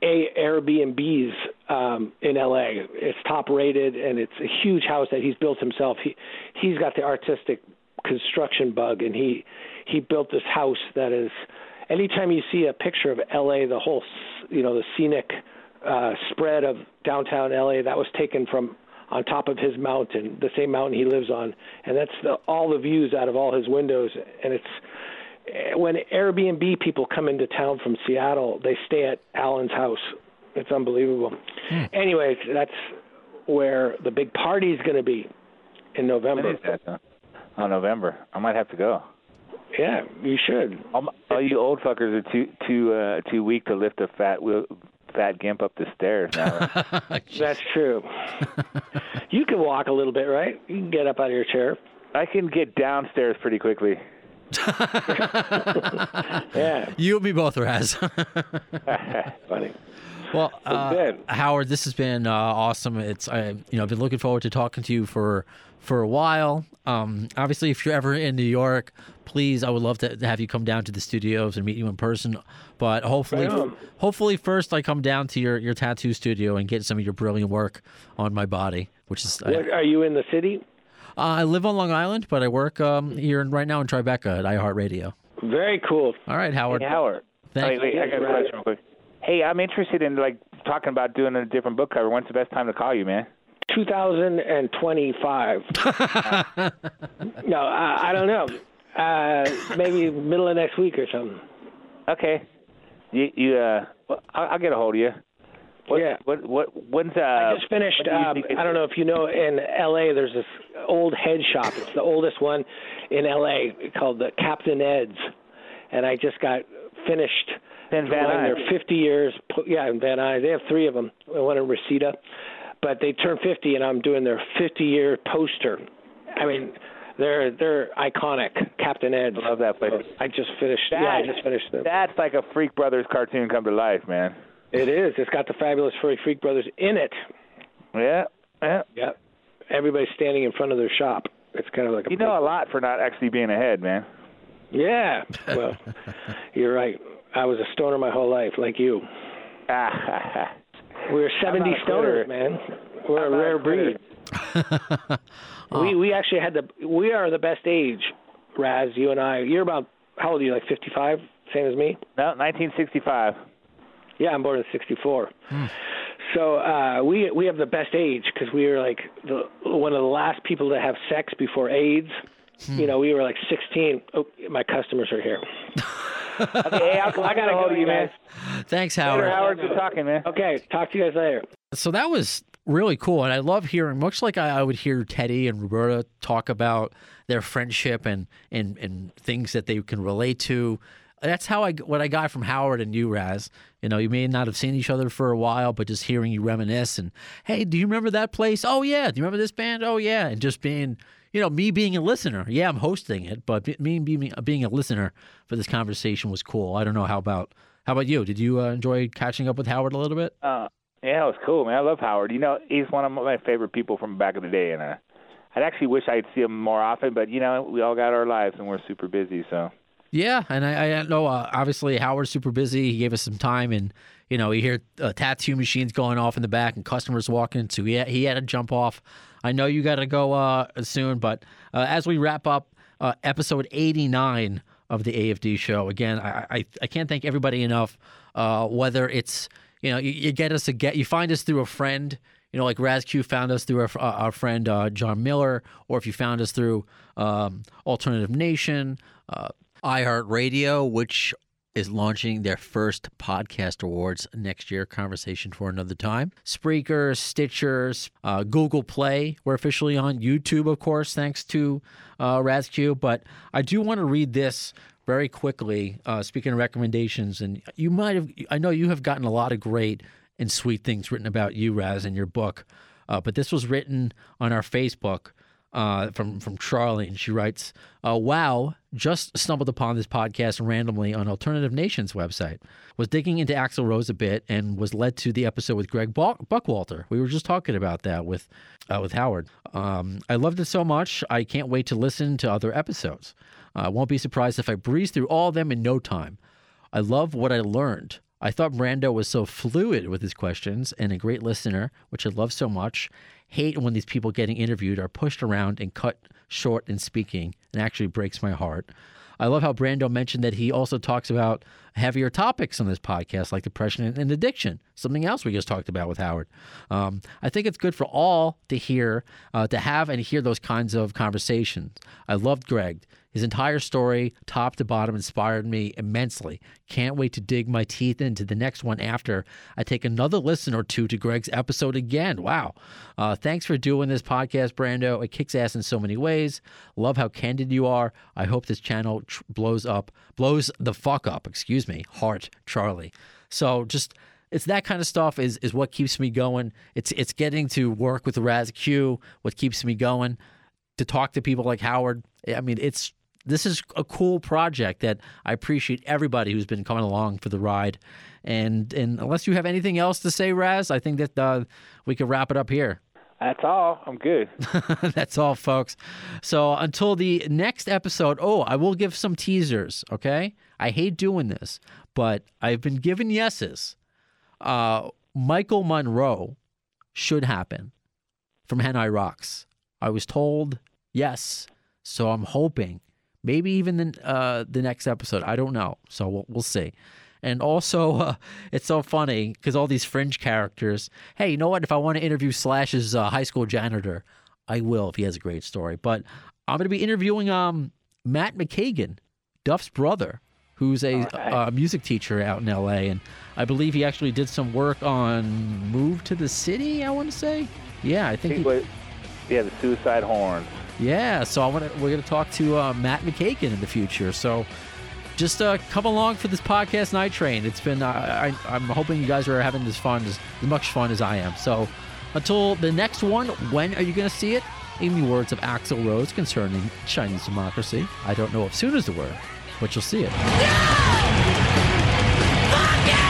a Airbnbs um, in LA. It's top rated and it's a huge house that he's built himself. He he's got the artistic construction bug and he he built this house that is anytime you see a picture of LA the whole you know the scenic uh spread of downtown LA that was taken from on top of his mountain, the same mountain he lives on, and that's the, all the views out of all his windows and it's Eh, when Airbnb people come into town from Seattle, they stay at Alan's house. It's unbelievable. Hmm. Anyway, that's where the big party's going to be in November. is that? Huh? Oh, November. I might have to go. Yeah, you should. All, all you old fuckers are too too uh, too weak to lift a fat wheel, fat gimp up the stairs. Now. [LAUGHS] That's true. you can walk a little bit, right? You can get up out of your chair. I can get downstairs pretty quickly. Yeah, [LAUGHS] you and me both, Raz. [LAUGHS] funny. Well, uh. Howard, this has been uh, awesome. It's I, you know, I've been looking forward to talking to you for for a while. Um, obviously, if you're ever in New York, please, I would love to have you come down to the studios and meet you in person. But hopefully, Right hopefully first I come down to your your tattoo studio and get some of your brilliant work on my body, which is I, are you in the city? Uh, I live on Long Island, but I work um, here right now in Tribeca at iHeartRadio. Very cool. All right, Howard. Hey, Howard. Thank wait, wait, I got a question real quick. Hey, I'm interested in like talking about doing a different book cover. When's the best time to call you, man? 2025. [LAUGHS] no, I, I don't know. Uh, maybe middle of next week or something. Okay. You you uh, well, I'll, I'll get a hold of you. What, Yeah. What what when's uh? I just finished. Um, I don't know if you know, in L.A. there's this old head shop. It's the oldest one in L.A. called the Captain Ed's, and I just got finished. In Van Nuys. their 50 years. Yeah, in Van Nuys. They have three of them. One in Reseda, but they turned 50, and I'm doing their 50 year poster. I mean, they're they're iconic. Captain Ed's. I love that place. I just finished. That, yeah, I just finished them. That's like a Freak Brothers cartoon come to life, man. It is. It's got the fabulous Furry Freak Brothers in it. Yeah. Yeah. Yep. Everybody's standing in front of their shop. It's kind of like a You know a lot for not actually being ahead, man. Yeah. Well, [LAUGHS] you're right. I was a stoner my whole life, like you. Ah, [LAUGHS] We're 70 not stoners, man. We're a not a rare quitter. breed. [LAUGHS] We we actually had the we are the best age, Raz. You and I. You're about how old are you? Like 55, same as me. no, 1965. Yeah, I'm born in '64. So uh, we we have the best age because we were like the one of the last people to have sex before AIDS. You know, we were like 16. Oh, my customers are here. [LAUGHS] Okay, hey, I'll, I got a hold of you, man. Thanks, Later, Howard. Howard. Good talking, man. Okay, talk to you guys later. So that was really cool, and I love hearing. Much like I, I would hear Teddy and Roberta talk about their friendship and and and things that they can relate to. That's how I what I got from Howard and you, Raz. You know, you may not have seen each other for a while, but just hearing you reminisce and hey, do you remember that place? Oh yeah. Do you remember this band? Oh yeah. And just being, you know, me being a listener. Yeah, I'm hosting it, but me being being a listener for this conversation was cool. I don't know how about How about you? Did you uh, enjoy catching up with Howard a little bit? Uh, yeah, it was cool, man. I love Howard. You know, he's one of my favorite people from back in the day, and uh, I'd actually wish I'd see him more often. But you know, we all got our lives, and we're super busy. So Yeah, and I, I know uh, obviously Howard's super busy. He gave us some time, and you know you hear uh, tattoo machines going off in the back and customers walking, so he had, he had to jump off. I know you got to go uh, soon, but uh, as we wrap up uh, episode eighty nine of the AFD show, again, I, I I can't thank everybody enough. Uh, whether it's you know you, you get us a get you find us through a friend. You know, like RazQ found us through our, our friend uh, John Miller, or if you found us through um, Alternative Nation, uh, iHeartRadio, which is launching their first podcast awards next year. Conversation for another time. Spreaker, Stitchers, uh, Google Play. We're officially on YouTube, of course, thanks to uh, RazQ. But I do want to read this very quickly. Uh, speaking of recommendations, and you might have, I know you have gotten a lot of great and sweet things written about you, Raz, in your book. Uh, but this was written on our Facebook uh, from from Charlie, and she writes, uh, "Wow, just stumbled upon this podcast randomly on Alternative Nation's website. Was digging into Axl Rose a bit, and was led to the episode with Greg Buck- Buckwalter. We were just talking about that with uh, with Howard. Um, I loved it so much. I can't wait to listen to other episodes. I won't be surprised if I breeze through all of them in no time. I love what I learned." I thought Brando was so fluid with his questions and a great listener, which I love so much. Hate when these people getting interviewed are pushed around and cut short in speaking. It actually breaks my heart. I love how Brando mentioned that he also talks about heavier topics on this podcast, like depression and addiction, something else we just talked about with Howard. Um, I think it's good for all to hear, uh, to have and hear those kinds of conversations. I loved Greg. His entire story, top to bottom, inspired me immensely. Can't wait to dig my teeth into the next one after I take another listen or two to Greg's episode again. Wow. Uh, thanks for doing this podcast, Brando. It kicks ass in so many ways. Love how candid you are. I hope this channel tr- blows up, blows the fuck up, excuse me, heart, Charlie. So just it's that kind of stuff is is what keeps me going. It's it's getting to work with Raz Q, what keeps me going. To talk to people like Howard. I mean, it's this is a cool project that I appreciate everybody who's been coming along for the ride. And and unless you have anything else to say, Raz, I think that uh, we can wrap it up here. that's all. I'm good. [LAUGHS] That's all, folks. So until the next episode, oh, I will give some teasers, okay? I hate doing this, but I've been given yeses. Uh, Michael Monroe should happen from Hanoi Rocks. I was told yes, so I'm hoping maybe even the uh, the next episode. I don't know, so we'll, we'll see. And also, [LAUGHS] uh, it's so funny because all these fringe characters. Hey, you know what? If I want to interview Slash's uh, high school janitor, I will if he has a great story. But I'm going to be interviewing um Matt McKagan, Duff's brother, who's a, right. a music teacher out in L.A. and I believe he actually did some work on Move to the City. I want to say, yeah, I think. He He, was- yeah, the Suicide Horns. Yeah, so I want to. We're going to talk to uh, Matt McKagan in the future. So just uh, come along for this podcast night train. It's been. Uh, I, I'm hoping you guys are having this fun as, as much fun as I am. So until the next one, when are you going to see it? In the words of Axl Rose concerning Chinese democracy, I don't know if soon is the word, but you'll see it. Thanks